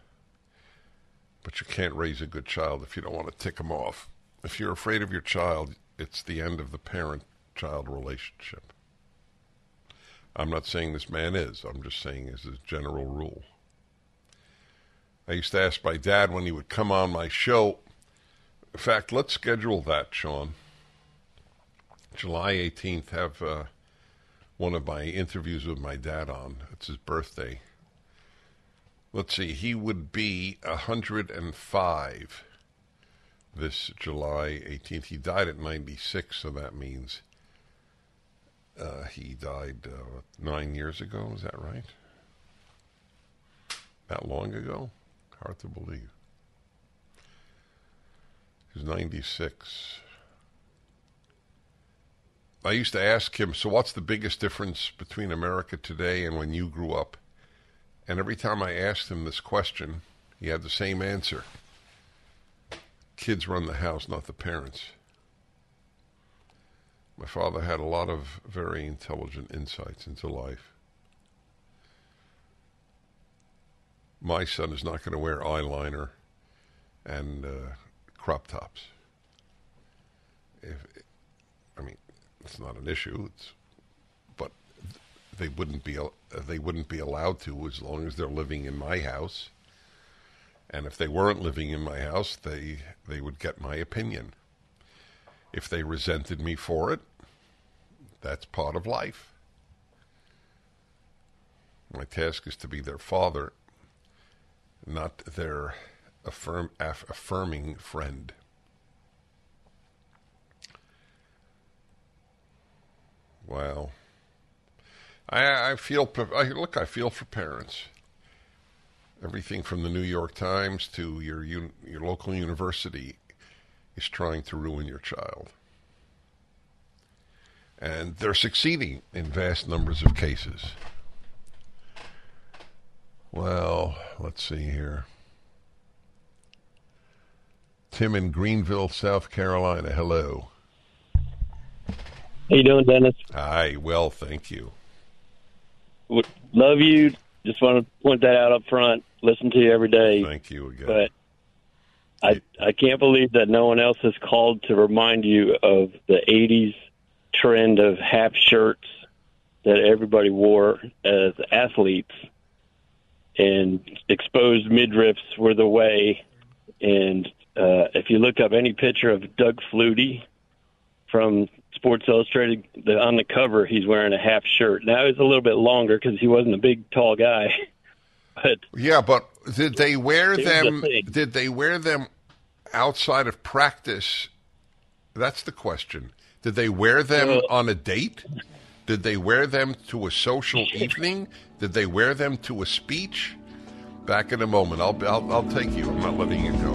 but you can't raise a good child if you don't want to tick them off. If you're afraid of your child, it's the end of the parent-child relationship. I'm not saying this man is. I'm just saying as a general rule. I used to ask my dad when he would come on my show. In fact, let's schedule that, Sean. July 18th, have uh, one of my interviews with my dad on. It's his birthday. Let's see, he would be 105 this July 18th. He died at 96, so that means uh, he died uh, nine years ago. Is that right? That long ago? Hard to believe. He was 96. I used to ask him, so what's the biggest difference between America today and when you grew up? And every time I asked him this question, he had the same answer. Kids run the house, not the parents. My father had a lot of very intelligent insights into life. My son is not going to wear eyeliner and uh, crop tops. If, I mean, it's not an issue. It's, they wouldn't be they wouldn't be allowed to as long as they're living in my house. And if they weren't living in my house, they they would get my opinion. If they resented me for it, that's part of life. My task is to be their father, not their affirm, aff, affirming friend. Wow. I, I feel, I, look, I feel for parents. Everything from the New York Times to your, your local university is trying to ruin your child. And they're succeeding in vast numbers of cases. Well, let's see here. Tim in Greenville, South Carolina. Hello. How you doing, Dennis? Hi. Well, thank you. Love you. Just want to point that out up front. Listen to you every day. Thank you again. But I I can't believe that no one else has called to remind you of the '80s trend of half shirts that everybody wore as athletes, and exposed midriffs were the way. And uh, if you look up any picture of Doug Flutie from Sports Illustrated, the, on the cover he's wearing a half shirt. Now he's a little bit longer because he wasn't a big, tall guy. but yeah, but did they wear them? Did they wear them outside of practice? That's the question. Did they wear them uh, on a date? Did they wear them to a social evening? Did they wear them to a speech? Back in a moment. I'll, I'll, I'll take you. I'm not letting you go.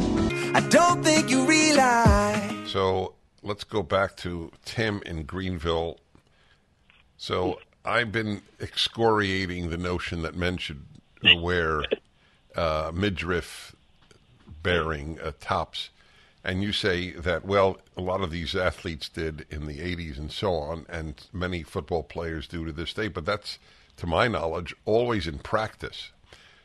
I don't think you realize. So let's go back to Tim in Greenville. So I've been excoriating the notion that men should wear uh, midriff baring uh, tops and you say that well, a lot of these athletes did in the '80s and so on, and many football players do to this day. But that's, to my knowledge, always in practice.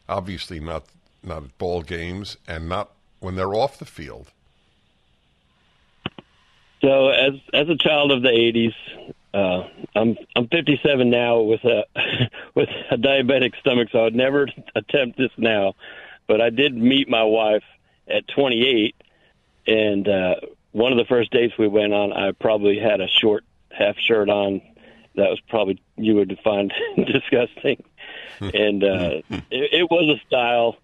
Obviously, not not at ball games, and not when they're off the field. So as as a child of the '80s, uh, I'm I'm 57 now with a with a diabetic stomach, so I'd never attempt this now. But I did meet my wife at 28, and uh, one of the first dates we went on, I probably had a short half shirt on. That was probably you would find disgusting, and uh, it, it was a style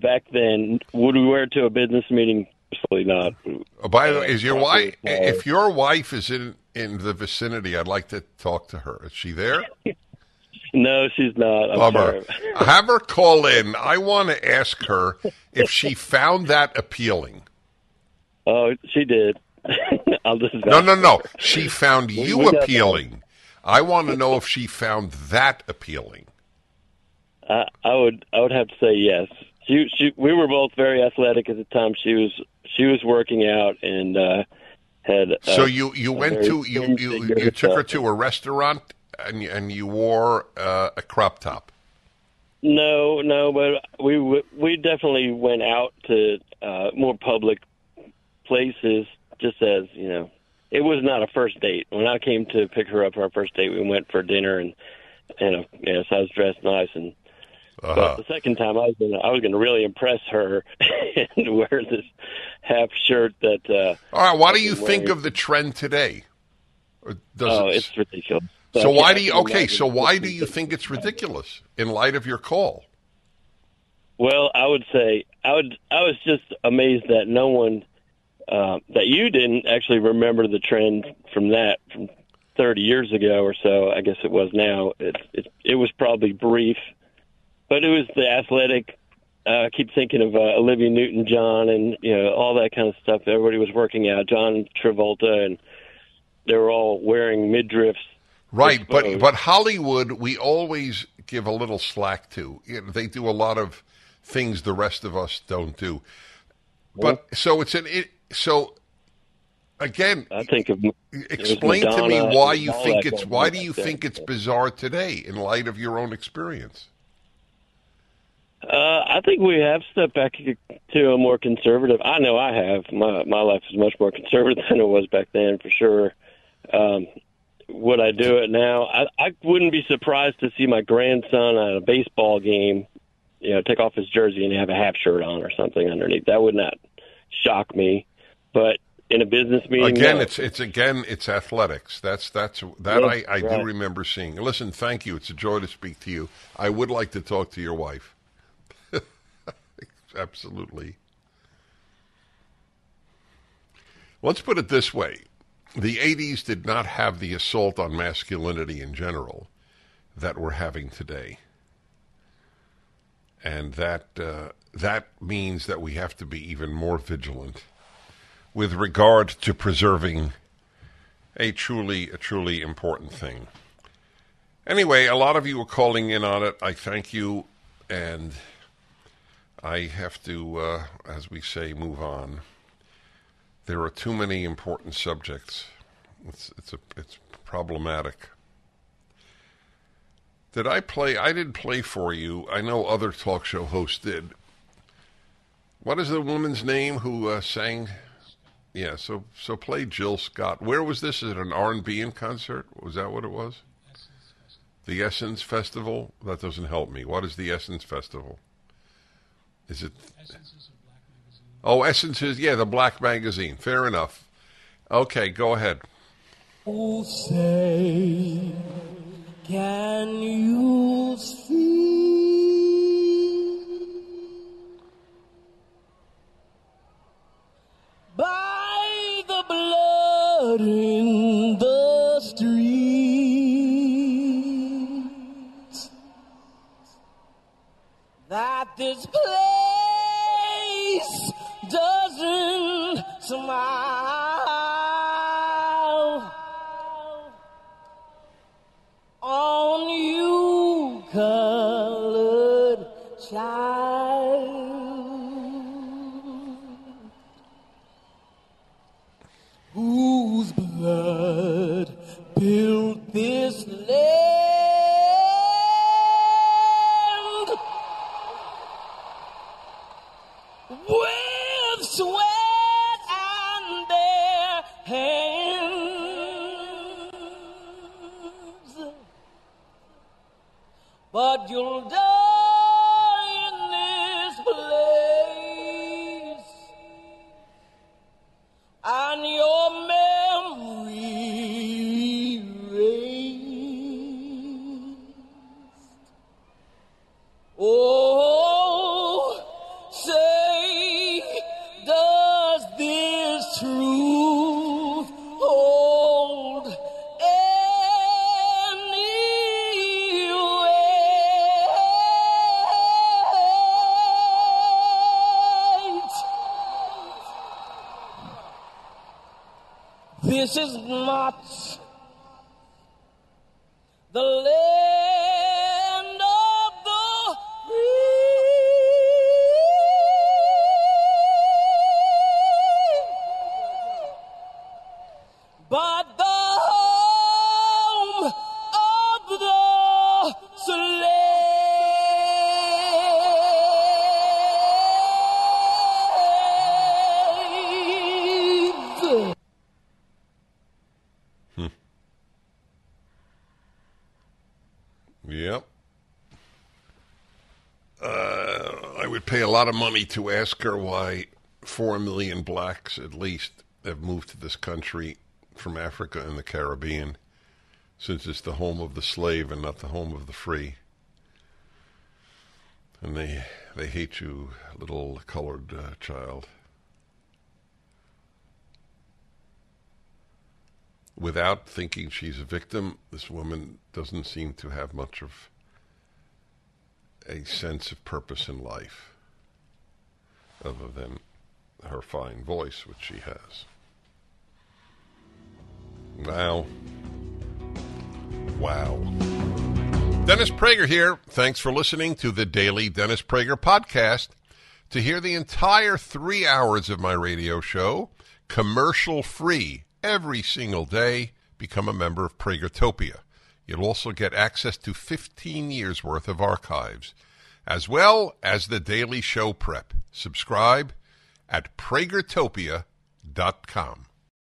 back then. Would we wear it to a business meeting? Absolutely not. Oh, by the uh, way, is your wife? If your wife is in in the vicinity, I'd like to talk to her. Is she there? No, she's not. I'm Bummer. sorry. Have her call in. I want to ask her if she found that appealing. Oh, she did. I'll just No, no, no. She found you we got that. appealing. I want to know if she found that appealing. I, I would I would have to say yes. She she we were both very athletic at the time. She was she was working out and uh had uh, So you you went to you you, you took her to a restaurant and you, and you wore uh, a crop top. No, no, but we we definitely went out to uh more public places just as, you know, it was not a first date. When I came to pick her up for our first date, we went for dinner and and uh, yes, I was dressed nice and Uh-huh. But the second time, I was gonna, I was going to really impress her and wear this half shirt that. Uh, All right. What do you think wearing. of the trend today? Or does Oh, it- it's ridiculous. so I why do you? Okay. So why do you think it's ridiculous in light of your call? Well, I would say I would. I was just amazed that no one, uh, that you didn't actually remember the trend from that from 30 years ago or so. I guess it was now. It it, it was probably brief, but it was the athletic. Uh, I keep thinking of uh, Olivia Newton-John and you know all that kind of stuff. Everybody was working out. John Travolta and they were all wearing midriffs. Right, but but Hollywood, we always give a little slack to. You know, they do a lot of things the rest of us don't do. But so it's an it, so again. I think of explain to me why you think it's why do you think it's bizarre today in light of your own experience? Uh, I think we have stepped back to a more conservative. I know I have. My my life is much more conservative than it was back then, for sure. Um, would I do it now? I, I wouldn't be surprised to see my grandson at a baseball game, you know, take off his jersey and have a half shirt on or something underneath. That would not shock me. But in a business meeting, Again, no. it's it's again it's athletics. That's that's that I, I do remember seeing. Listen, thank you. It's a joy to speak to you. I would like to talk to your wife. Absolutely. Let's put it this way. The 80s did not have the assault on masculinity in general that we're having today. And that uh, that means that we have to be even more vigilant with regard to preserving a truly a truly important thing. Anyway, a lot of you are calling in on it. I thank you, and I have to, uh, as we say, move on. There are too many important subjects. It's it's a it's problematic. Did I play? I did play for you. I know other talk show hosts did. What is the woman's name who uh, sang? Yeah, so so play Jill Scott. Where was this? At an R and B in concert? Was that what it was? The Essence Festival. That doesn't help me. What is the Essence Festival? Is it? Oh, Essence is yeah, the Black Magazine. Fair enough. Okay, go ahead. Oh, say, can you see by the blood in the this place doesn't smile This is not lot of money to ask her why four million blacks, at least, have moved to this country from Africa and the Caribbean, since it's the home of the slave and not the home of the free. And they they hate you, little colored uh, child. Without thinking she's a victim, this woman doesn't seem to have much of a sense of purpose in life, other than her fine voice, which she has. Wow. Wow. Dennis Prager here. Thanks for listening to the daily Dennis Prager podcast. To hear the entire three hours of my radio show, commercial free, every single day, become a member of Pragertopia. You'll also get access to 15 years worth of archives, as well as the daily show prep. Subscribe at pragertopia.com.